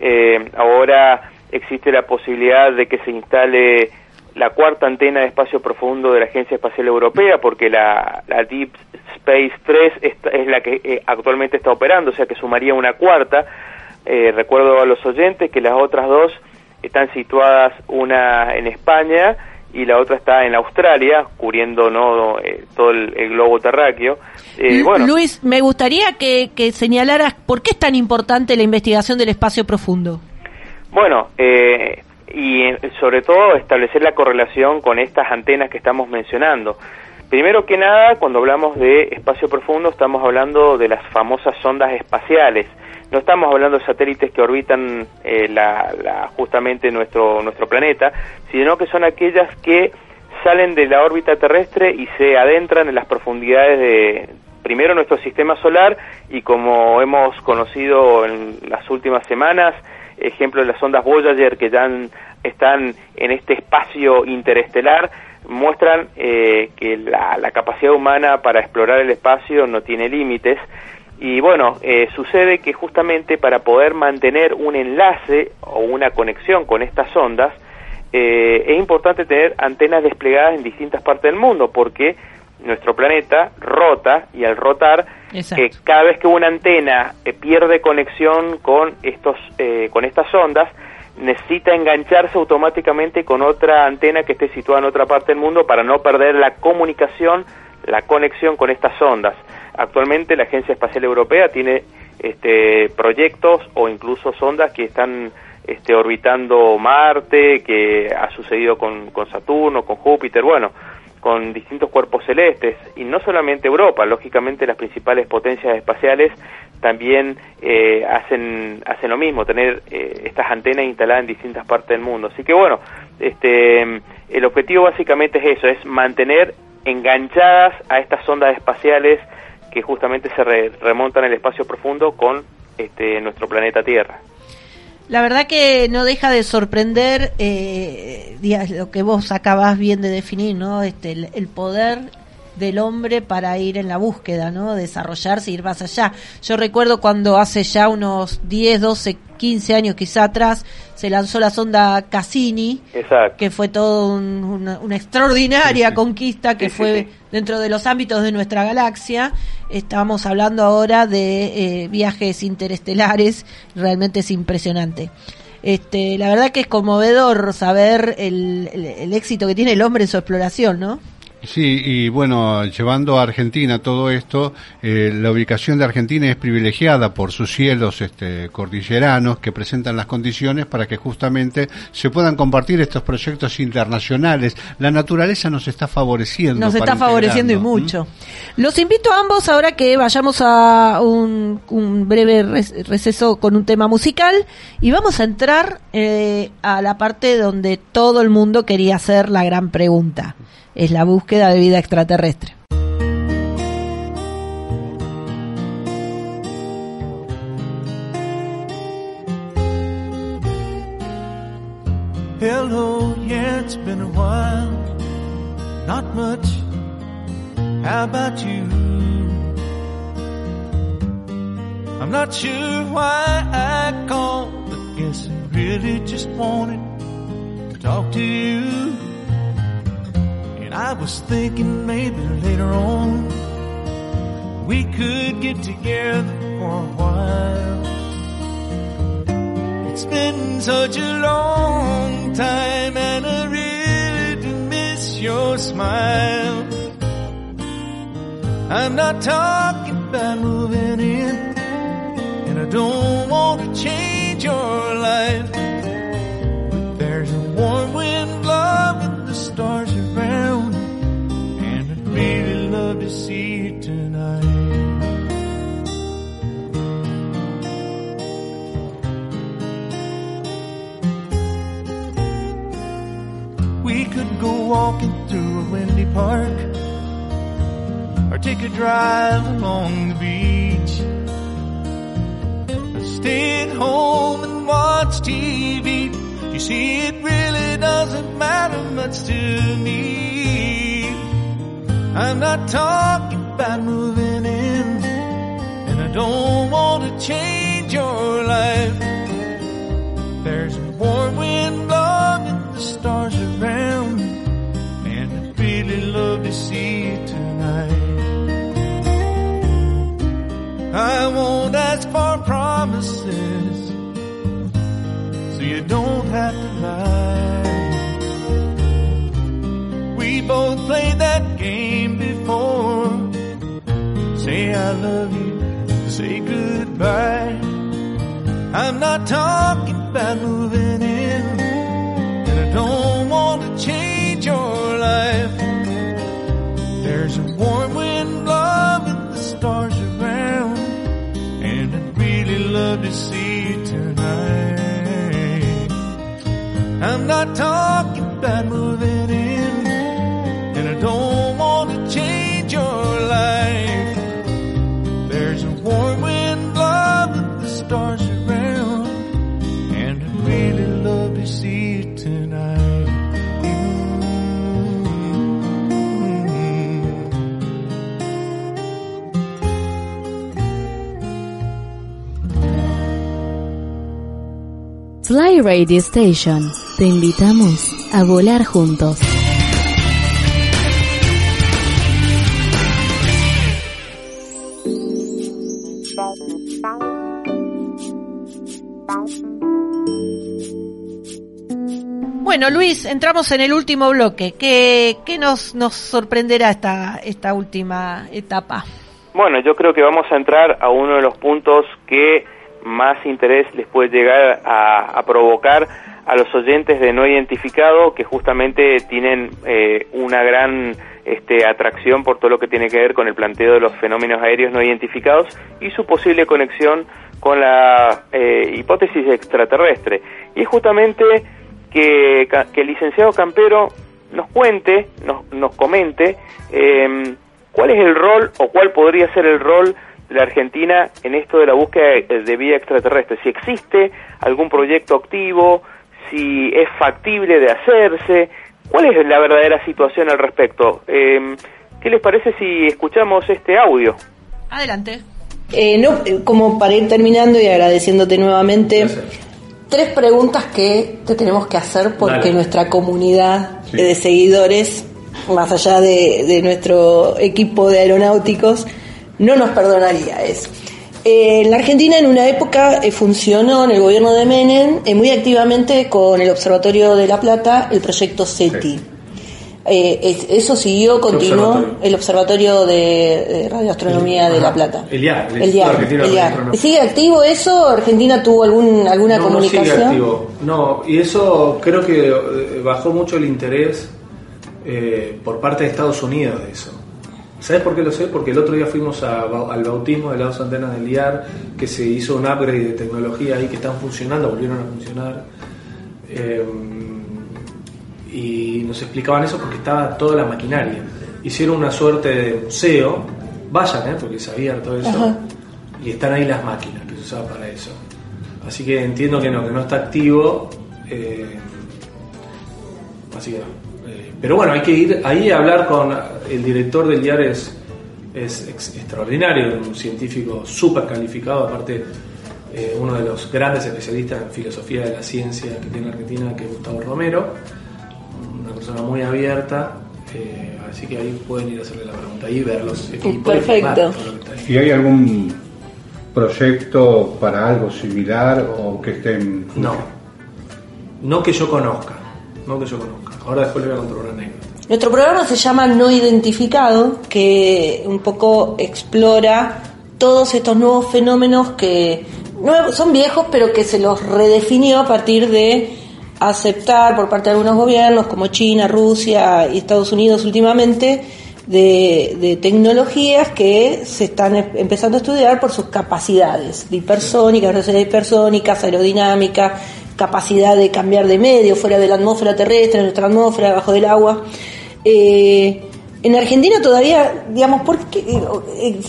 eh, ahora existe la posibilidad de que se instale la cuarta antena de espacio profundo de la Agencia Espacial Europea, porque la, la Deep Space 3 es, es la que eh, actualmente está operando, o sea que sumaría una cuarta. Eh, recuerdo a los oyentes que las otras dos están situadas una en España y la otra está en Australia, cubriendo no eh, todo el, el, globo terráqueo. Eh, bueno. Luis, me gustaría que, que, señalaras por qué es tan importante la investigación del espacio profundo. Bueno, eh, y sobre todo establecer la correlación con estas antenas que estamos mencionando. Primero que nada, cuando hablamos de espacio profundo, estamos hablando de las famosas sondas espaciales. No estamos hablando de satélites que orbitan eh, la, la, justamente nuestro, nuestro planeta, sino que son aquellas que salen de la órbita terrestre y se adentran en las profundidades de, primero, nuestro sistema solar y como hemos conocido en las últimas semanas, ejemplo de las ondas Voyager que ya están en este espacio interestelar, muestran eh, que la, capacidad humana para explorar el espacio no tiene límites. Y bueno, eh, sucede que justamente para poder mantener un enlace o una conexión con estas ondas, eh, es importante tener antenas desplegadas en distintas partes del mundo, porque nuestro planeta rota y al rotar eh, cada vez que una antena eh, pierde conexión con estos eh, con estas ondas necesita engancharse automáticamente con otra antena que esté situada en otra parte del mundo para no perder la comunicación la conexión con estas ondas actualmente la agencia espacial europea tiene este proyectos o incluso sondas que están este, orbitando Marte que ha sucedido con, Saturno con Júpiter bueno con distintos cuerpos celestes y no solamente Europa, lógicamente las principales potencias espaciales también eh, hacen hacen lo mismo, tener eh, estas antenas instaladas en distintas partes del mundo. Así que bueno, este el objetivo básicamente es eso, es mantener enganchadas a estas ondas espaciales que justamente se re remontan al espacio profundo con este nuestro planeta Tierra. La verdad que no deja de sorprender eh, lo que vos acabas bien de definir, ¿no? Este, el, el, poder del hombre para ir en la búsqueda, ¿no? Desarrollarse, ir más allá. Yo recuerdo cuando hace ya unos 10, 12, 15 años quizá atrás se lanzó la sonda Cassini, Exacto. que fue todo un, una, una, extraordinaria sí, sí. conquista que sí, fue dentro de los ámbitos de nuestra galaxia. Estamos hablando ahora de eh, viajes interestelares, realmente es impresionante. Este, la verdad que es conmovedor saber el, el, el éxito que tiene el hombre en su exploración, ¿no? Sí, y bueno, llevando a Argentina todo esto, eh, la ubicación de Argentina es privilegiada por sus cielos este, cordilleranos que presentan las condiciones para que justamente se puedan compartir estos proyectos internacionales. La naturaleza nos está favoreciendo. Nos está favoreciendo y mucho. ¿Mm? Los invito a ambos ahora que vayamos a un, un breve receso con un tema musical y vamos a entrar eh, a la parte donde todo el mundo quería hacer la gran pregunta es la búsqueda de vida extraterrestre. Hello, yeah, it's been a while. Not much. How about you? I'm not sure why I called, but guess I really just wanted to talk to you. I was thinking maybe later on we could get together for a while. It's been such a long time and I really do miss your smile. I'm not talking about moving in and I don't walking through a windy park or take a drive along the beach. Stay at home and watch TV. You see, it really doesn't matter much to me. I'm not talking about moving in, and I don't want to change your life. There's a warm wind love to see you tonight. I won't ask for promises, so you don't have to lie. We both played that game before. Say I love you, say goodbye. I'm not talking about moving in, and I don't want to change your life. Not talking about moving in, and I don't want to change your life. There's a warm wind blowing the stars around, and I'd really love to see you tonight. Fly Radio Station. Te invitamos a volar juntos. Bueno, Luis, entramos en el último bloque. ¿Qué, qué nos, nos sorprenderá esta, esta última etapa? Bueno, yo creo que vamos a entrar a uno de los puntos que más interés les puede llegar a, a provocar a los oyentes de no identificado que justamente tienen eh, una gran este, atracción por todo lo que tiene que ver con el planteo de los fenómenos aéreos no identificados y su posible conexión con la eh, hipótesis extraterrestre. Y es justamente que, que el licenciado Campero nos cuente, nos, nos comente eh, cuál es el rol o cuál podría ser el rol de la Argentina en esto de la búsqueda de vida extraterrestre, si existe algún proyecto activo, si es factible de hacerse, cuál es la verdadera situación al respecto. Eh, ¿Qué les parece si escuchamos este audio? Adelante. Eh, no, como para ir terminando y agradeciéndote nuevamente, tres preguntas que te tenemos que hacer porque Dale. nuestra comunidad Sí. de seguidores, más allá de, de nuestro equipo de aeronáuticos, no nos perdonaría eso. Eh, en la Argentina en una época eh, funcionó en el gobierno de Menem eh, muy activamente con el Observatorio de La Plata el proyecto SETI. Eh, es- eso siguió, continuó observatorio? el Observatorio de, de Radioastronomía de La. Plata. El IAR, el IAR, el. ¿Sigue activo eso? ¿Argentina tuvo algún, alguna no, comunicación? No sigue activo. No, y eso creo que eh, bajó mucho el interés eh, por parte de Estados Unidos de eso. ¿Sabes por qué lo sé? Porque el otro día fuimos a al bautismo de las dos antenas del IAR, que se hizo un upgrade de tecnología ahí que están funcionando, volvieron a funcionar. Eh, y nos explicaban eso porque estaba toda la maquinaria. Hicieron una suerte de museo, vayan, ¿eh? porque sabían todo eso, Ajá. y están ahí las máquinas que se usaban para eso. Así que entiendo que no, que no está activo. eh, Así que, eh, pero bueno, hay que ir ahí a hablar con el director del diario, es, es ex- extraordinario, un científico súper calificado, aparte eh, uno de los grandes especialistas en filosofía de la ciencia que tiene Argentina, que es Gustavo Romero, una persona muy abierta, eh, así que ahí pueden ir a hacerle la pregunta y ver los equipos. y Perfecto. ¿Y hay algún proyecto para algo similar o que estén... No, no que yo conozca, no que yo conozca. Ahora después le voy a contar una anécdota. Nuestro programa se llama No Identificado, que un poco explora todos estos nuevos fenómenos que son viejos, pero que se los redefinió a partir de aceptar por parte de algunos gobiernos como China, Rusia y Estados Unidos últimamente de, tecnologías que se están em- empezando a estudiar por sus capacidades de hipersónicas, velocidad hipersónicas, aerodinámica, capacidad de cambiar de medio fuera de la atmósfera terrestre, en nuestra atmósfera, debajo del agua. Eh, en Argentina todavía, digamos, porque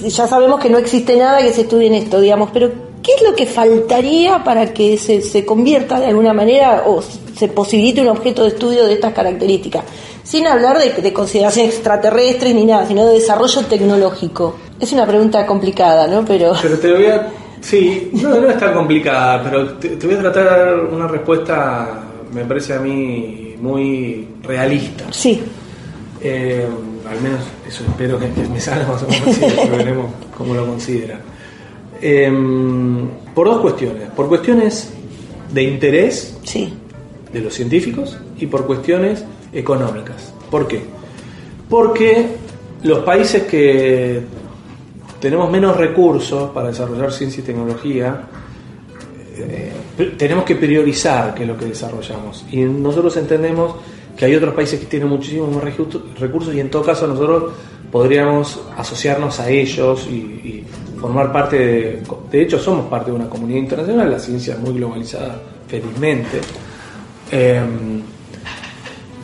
ya sabemos que no existe nada que se estudie en esto, digamos, pero ¿qué es lo que faltaría para que se, se convierta de alguna manera o se posibilite un objeto de estudio de estas características? Sin hablar de, de consideraciones extraterrestres ni nada, sino de desarrollo tecnológico. Es una pregunta complicada, ¿no? Pero Pero te voy a. Sí, no, no es tan complicada, pero te, te voy a tratar de dar una respuesta, me parece a mí, muy realista. sí, Eh, al menos eso espero que me salga más o menos así, veremos cómo lo considera. Eh, por dos cuestiones. Por cuestiones de interés sí, de los científicos y por cuestiones económicas. ¿Por qué? Porque los países que tenemos menos recursos para desarrollar ciencia y tecnología, eh, tenemos que priorizar qué es lo que desarrollamos. Y nosotros entendemos que hay otros países que tienen muchísimos más recursos y en todo caso nosotros podríamos asociarnos a ellos y, formar parte de... De hecho somos parte de una comunidad internacional, la ciencia es muy globalizada, felizmente. Eh,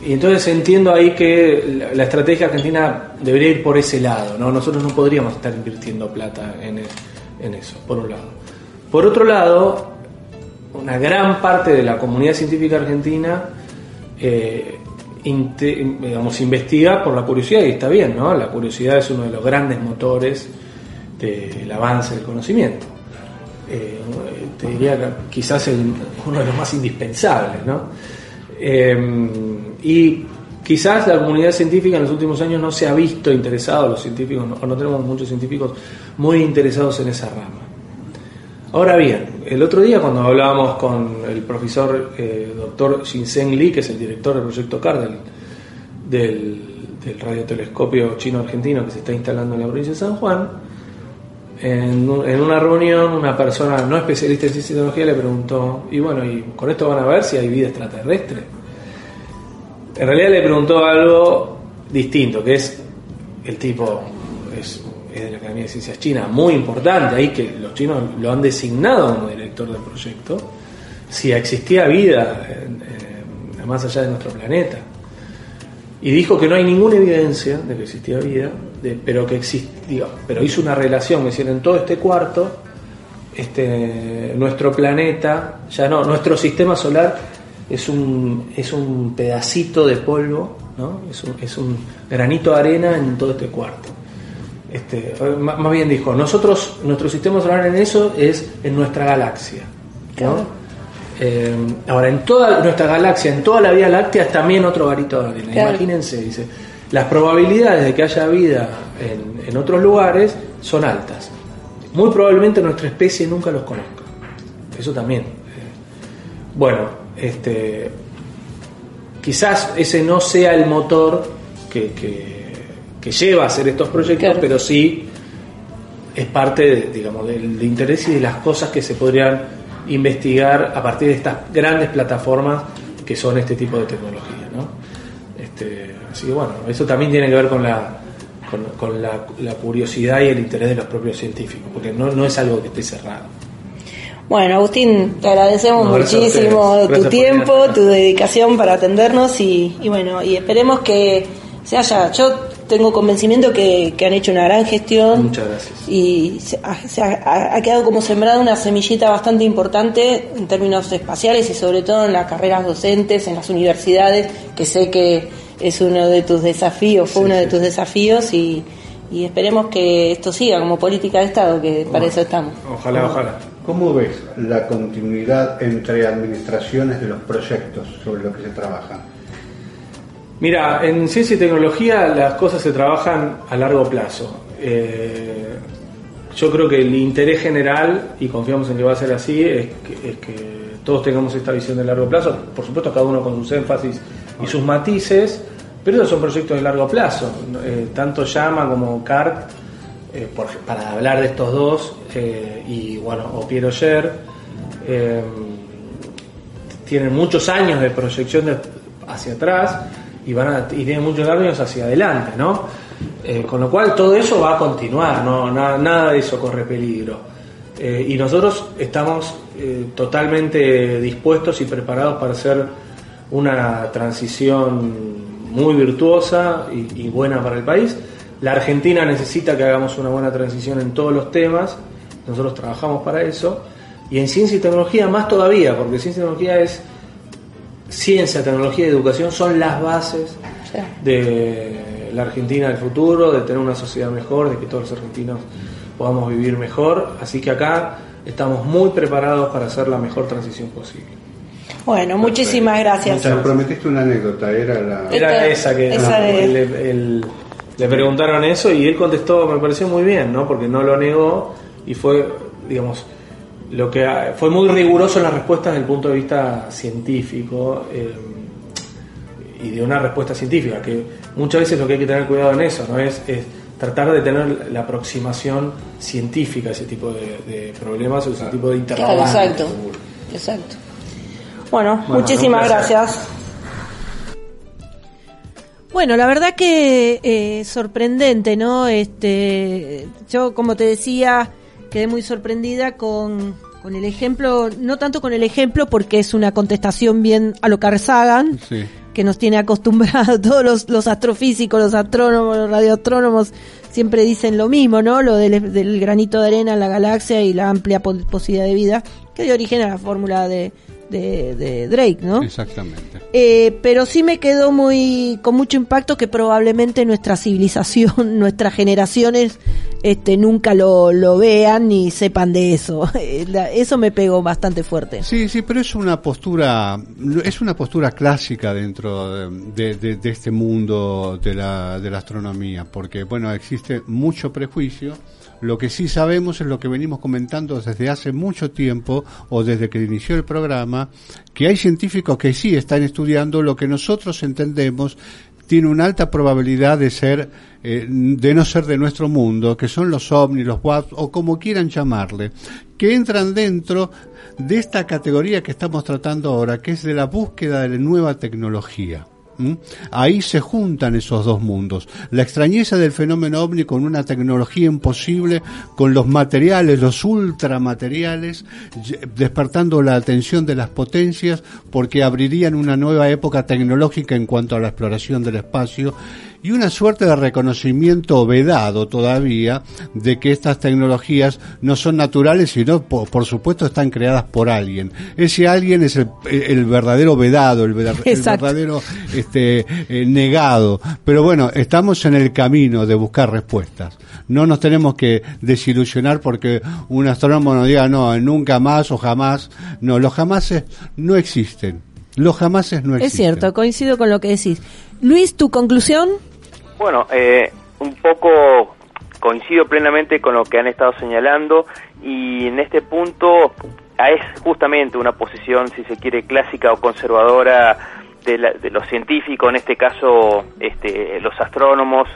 y entonces entiendo ahí que la, estrategia argentina debería ir por ese lado, ¿no? Nosotros no podríamos estar invirtiendo plata en, e- en eso, por un lado. Por otro lado, una gran parte de la comunidad científica argentina eh, digamos, investiga por la curiosidad, y está bien, ¿no? La curiosidad es uno de los grandes motores del avance del conocimiento. Eh, te diría quizás el- uno de los más indispensables, ¿no? Eh, y quizás la comunidad científica en los últimos años no se ha visto interesado, los científicos, o no tenemos muchos científicos muy interesados en esa rama. Ahora bien, el otro día cuando hablábamos con el profesor eh, doctor Shinseng Li, que es el director del proyecto CAR del, del radiotelescopio chino-argentino que se está instalando en la provincia de San Juan, en, en una reunión una persona no especialista en tecnología le preguntó, y bueno, ¿y con esto van a ver si hay vida extraterrestre? En realidad le preguntó algo distinto, que es el tipo es, de la Academia de Ciencias China, muy importante, ahí que los chinos lo han designado como director del proyecto, si existía vida más allá de nuestro planeta. Y dijo que no hay ninguna evidencia de que existía vida, pero que existía, pero hizo una relación, me decían, en todo este cuarto, este, nuestro planeta, ya no, nuestro sistema solar es un, es un pedacito de polvo, ¿no? es, un, es un granito de arena en todo este cuarto. Este, más bien dijo, nosotros, nuestro sistema solar en eso es en nuestra galaxia. ¿no? Eh, ahora, en toda nuestra galaxia, en toda la Vía Láctea, es también otro garito de arena. Claro. Imagínense, dice, las probabilidades de que haya vida en, en otros lugares son altas. Muy probablemente nuestra especie nunca los conozca. Eso también. eh. Bueno, este, quizás ese no sea el motor que, que- que lleva a hacer estos proyectos, Claro. pero sí es parte de, digamos, del de interés y de las cosas que se podrían investigar a partir de estas grandes plataformas que son este tipo de tecnología. ¿no? Este, así que bueno, eso también tiene que ver con la, con, con la, la curiosidad y el interés de los propios científicos, porque no, no es algo que esté cerrado. Bueno, Agustín, te agradecemos No, muchísimo tu tiempo, tu dedicación para atendernos y, y bueno, y esperemos que se haya. Yo tengo convencimiento que, que han hecho una gran gestión Muchas gracias. y se, ha, se ha- ha quedado como sembrada una semillita bastante importante en términos espaciales y sobre todo en las carreras docentes, en las universidades, que sé que es uno de tus desafíos, fue uno de tus desafíos y, y esperemos que esto siga como política de Estado, que para eso estamos. Ojalá, ojalá. ¿Cómo ves la continuidad entre administraciones de los proyectos sobre los que se trabajan? Mira, en ciencia y tecnología las cosas se trabajan a largo plazo. Eh, yo creo que el interés general, y confiamos en que va a ser así, es que, es que todos tengamos esta visión de largo plazo. Por supuesto, cada uno con sus énfasis y sus matices, pero esos son proyectos de largo plazo. Eh, tanto Llama como CART, eh, por- para hablar de estos dos, y bueno, o Piero Scher, eh, tienen muchos años de proyección hacia atrás y van a, y tienen muchos años hacia adelante, ¿no? Eh, con lo cual todo eso va a continuar, no Na- nada de eso corre peligro. Eh, y nosotros estamos eh, totalmente dispuestos y preparados para hacer una transición muy virtuosa y, y buena para el país. La Argentina necesita que hagamos una buena transición en todos los temas, nosotros trabajamos para eso. Y en ciencia y tecnología más todavía, porque ciencia y tecnología es ciencia, tecnología y educación son las bases Sí. de la Argentina del futuro, de tener una sociedad mejor, de que todos los argentinos podamos vivir mejor. Así que acá estamos muy preparados para hacer la mejor transición posible. Bueno, muchísimas gracias. Muchas Me prometiste una anécdota, era la... Era esa que esa de- le, el- le preguntaron eso y él contestó, me pareció muy bien, ¿no? Porque no lo negó y fue, digamos, lo que ha- fue muy riguroso en las respuestas desde el punto de vista científico eh, y de una respuesta científica, que muchas veces lo que hay que tener cuidado en eso, ¿no? Es, es tratar de tener la aproximación científica a ese tipo de, de problemas o ese tipo de Claro, interrogantes. exacto. Exacto. Bueno, Bueno, muchísimas gracias. Bueno, la verdad que eh, sorprendente, ¿no? Este, yo, como te decía, quedé muy sorprendida con, con el ejemplo, no tanto con el ejemplo, porque es una contestación bien a lo Carl Sagan, Sí. que nos tiene acostumbrados todos los, los astrofísicos, los astrónomos, los radioastrónomos, siempre dicen lo mismo, ¿no? Lo del, del granito de arena en la galaxia y la amplia po- posibilidad de vida, que dio origen a la fórmula de, de, de Drake, ¿no? Exactamente. Eh, pero sí me quedó muy con mucho impacto que probablemente nuestra civilización, nuestras generaciones, este, nunca lo, lo vean ni sepan de eso. Eh, Eso me pegó bastante fuerte. Sí, sí, pero es una postura, es una postura clásica dentro de, de- de este mundo de la, de la astronomía, porque bueno, existe mucho prejuicio. Lo que sí sabemos es lo que venimos comentando desde hace mucho tiempo o desde que inició el programa, que hay científicos que sí están estudiando lo que nosotros entendemos tiene una alta probabilidad de ser, eh, de no ser de nuestro mundo, que son los ovnis, los WAP, o como quieran llamarle, que entran dentro de esta categoría que estamos tratando ahora, que es de la búsqueda de la nueva tecnología. Ahí se juntan esos dos mundos. La extrañeza del fenómeno ovni con una tecnología imposible, con los materiales, los ultramateriales, despertando la atención de las potencias porque abrirían una nueva época tecnológica en cuanto a la exploración del espacio y una suerte de reconocimiento vedado todavía de que estas tecnologías no son naturales, sino por, por supuesto están creadas por alguien. Ese alguien es el, el verdadero vedado, el, ver- el Exacto. verdadero este, eh, negado. Pero bueno, estamos en el camino de buscar respuestas. No nos tenemos que desilusionar porque un astrónomo nos diga no, nunca más o jamás. No, los jamases no existen. Los jamases no existen. Es cierto, coincido con lo que decís. Luis, ¿tu conclusión? Bueno, eh, un poco coincido plenamente con lo que han estado señalando y en este punto ah, es justamente una posición, si se quiere, clásica o conservadora de, la- de los científicos, en este caso este, los astrónomos,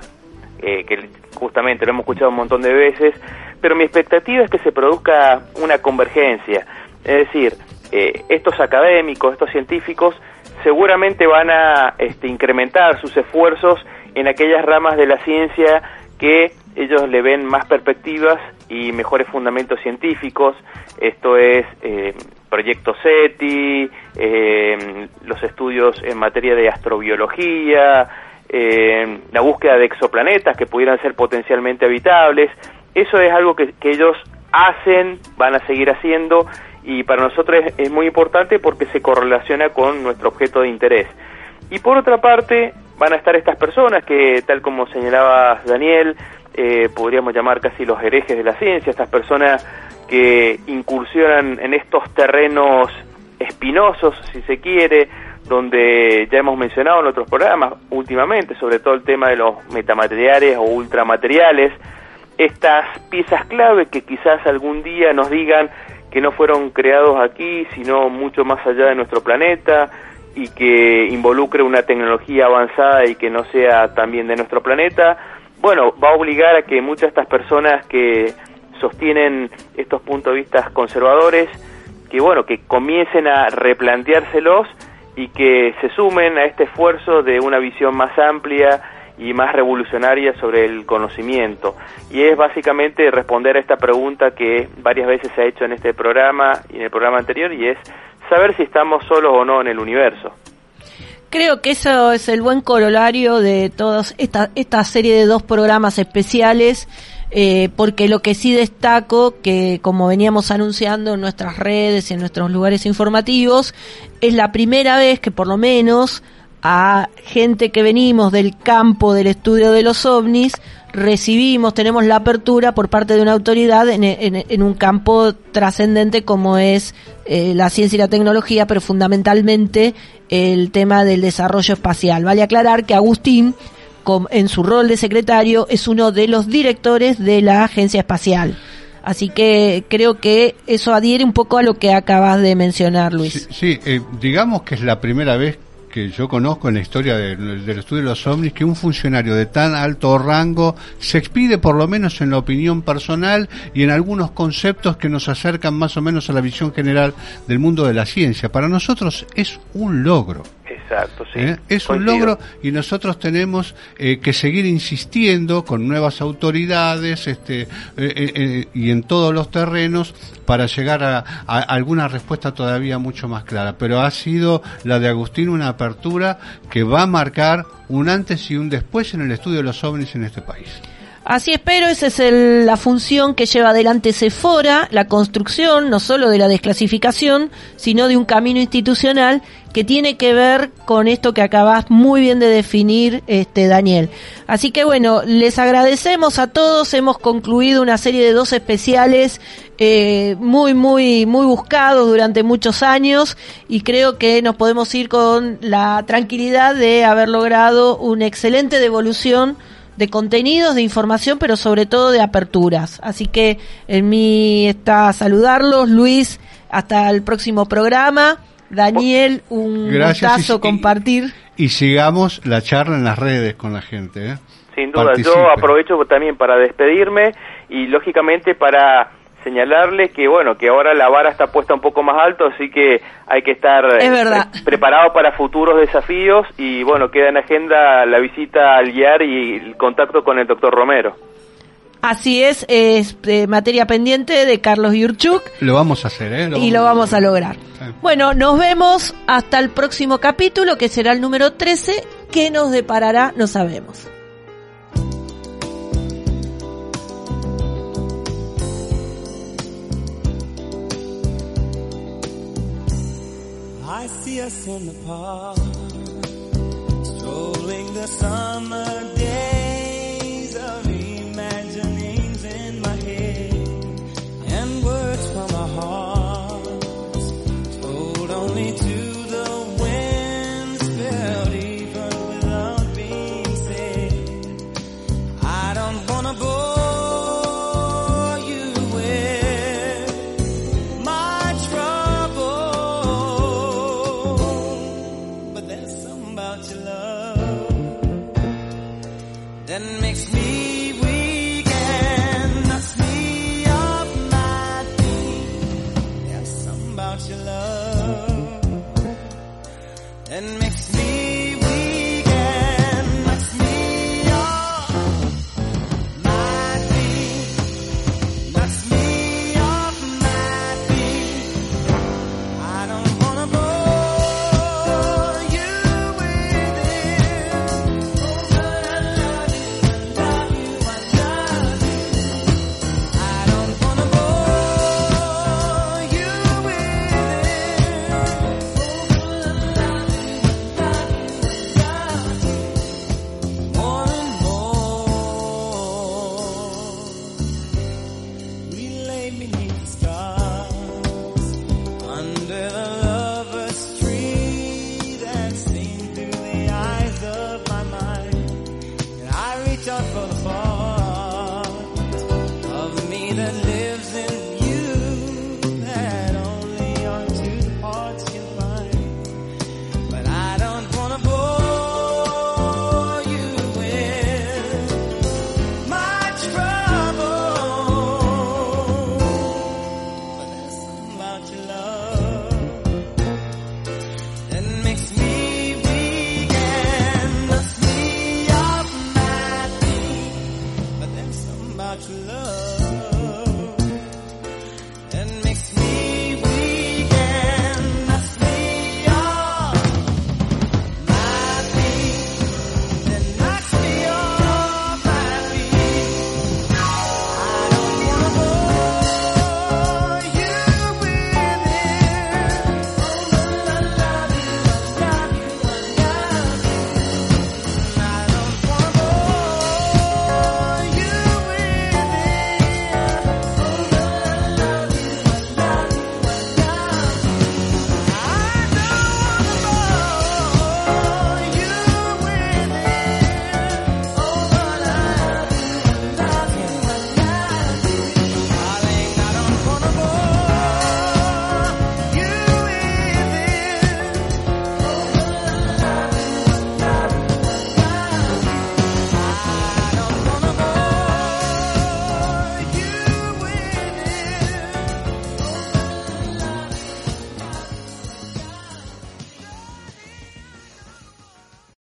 eh, que justamente lo hemos escuchado un montón de veces, pero mi expectativa es que se produzca una convergencia, es decir, eh, estos académicos, estos científicos, seguramente van a este, incrementar sus esfuerzos en aquellas ramas de la ciencia que ellos le ven más perspectivas y mejores fundamentos científicos. Esto es eh, Proyecto SETI, eh, los estudios en materia de astrobiología, eh, la búsqueda de exoplanetas que pudieran ser potencialmente habitables. Eso es algo que, ellos hacen, van a seguir haciendo y para nosotros es muy importante porque se correlaciona con nuestro objeto de interés. Y por otra parte, van a estar estas personas que, tal como señalaba Daniel, eh, podríamos llamar casi los herejes de la ciencia, estas personas que incursionan en estos terrenos espinosos, si se quiere, donde ya hemos mencionado en otros programas últimamente, sobre todo el tema de los metamateriales o ultramateriales, estas piezas clave que quizás algún día nos digan que no fueron creados aquí, sino mucho más allá de nuestro planeta y que involucre una tecnología avanzada y que no sea también de nuestro planeta, bueno, va a obligar a que muchas de estas personas que sostienen estos puntos de vista conservadores, que bueno, que comiencen a replanteárselos y que se sumen a este esfuerzo de una visión más amplia y más revolucionaria sobre el conocimiento. Y es básicamente responder a esta pregunta que varias veces se ha hecho en este programa y en el programa anterior, y es saber si estamos solos o no en el universo. Creo que eso es el buen corolario de toda esta, esta serie de dos programas especiales, eh, porque lo que sí destaco, que como veníamos anunciando en nuestras redes y en nuestros lugares informativos, es la primera vez que por lo menos a gente que venimos del campo del estudio de los ovnis, recibimos, tenemos la apertura por parte de una autoridad en, en- en un campo trascendente como es eh, la ciencia y la tecnología, pero fundamentalmente el tema del desarrollo espacial. Vale aclarar que Agustín, com- en su rol de secretario, es uno de los directores de la Agencia Espacial. Así que creo que eso adhiere un poco a lo que acabas de mencionar, Luis. Sí, eh, digamos que es la primera vez que yo conozco en la historia de- del estudio de los ovnis que un funcionario de tan alto rango se expide por lo menos en la opinión personal y en algunos conceptos que nos acercan más o menos a la visión general del mundo de la ciencia. Para nosotros es un logro. Exacto, sí. ¿eh? Es un logro y nosotros tenemos eh, que seguir insistiendo con nuevas autoridades este, eh, eh, y en todos los terrenos para llegar a, a alguna respuesta todavía mucho más clara. Pero ha sido la de Agustín una apertura que va a marcar un antes y un después en el estudio de los ovnis en este país. Así espero, esa es el- la función que lleva adelante Sephora, la construcción no solo de la desclasificación, sino de un camino institucional que tiene que ver con esto que acabas muy bien de definir, este Daniel. Así que bueno, les agradecemos a todos, hemos concluido una serie de dos especiales eh, muy, muy, muy buscados durante muchos años y creo que nos podemos ir con la tranquilidad de haber logrado una excelente devolución de contenidos, de información, pero sobre todo de aperturas. Así que en mí está saludarlos, Luis, hasta el próximo programa. Daniel, un Gracias, gustazo y- y- compartir. Y sigamos la charla en las redes con la gente. ¿eh? Sin duda, Participe. yo aprovecho también para despedirme y lógicamente para señalarles que bueno, que ahora la vara está puesta un poco más alto, así que hay que estar Es eh, preparado para futuros desafíos y bueno, queda en agenda la visita al IAR y el contacto con el doctor Romero. Así es, es eh, materia pendiente de Carlos Yurchuk Lo vamos a hacer, ¿eh? y lo vamos a lograr. Sí. Bueno, nos vemos hasta el próximo capítulo, que será el número 13. ¿Qué nos deparará? No sabemos. Us in the park, strolling the summer days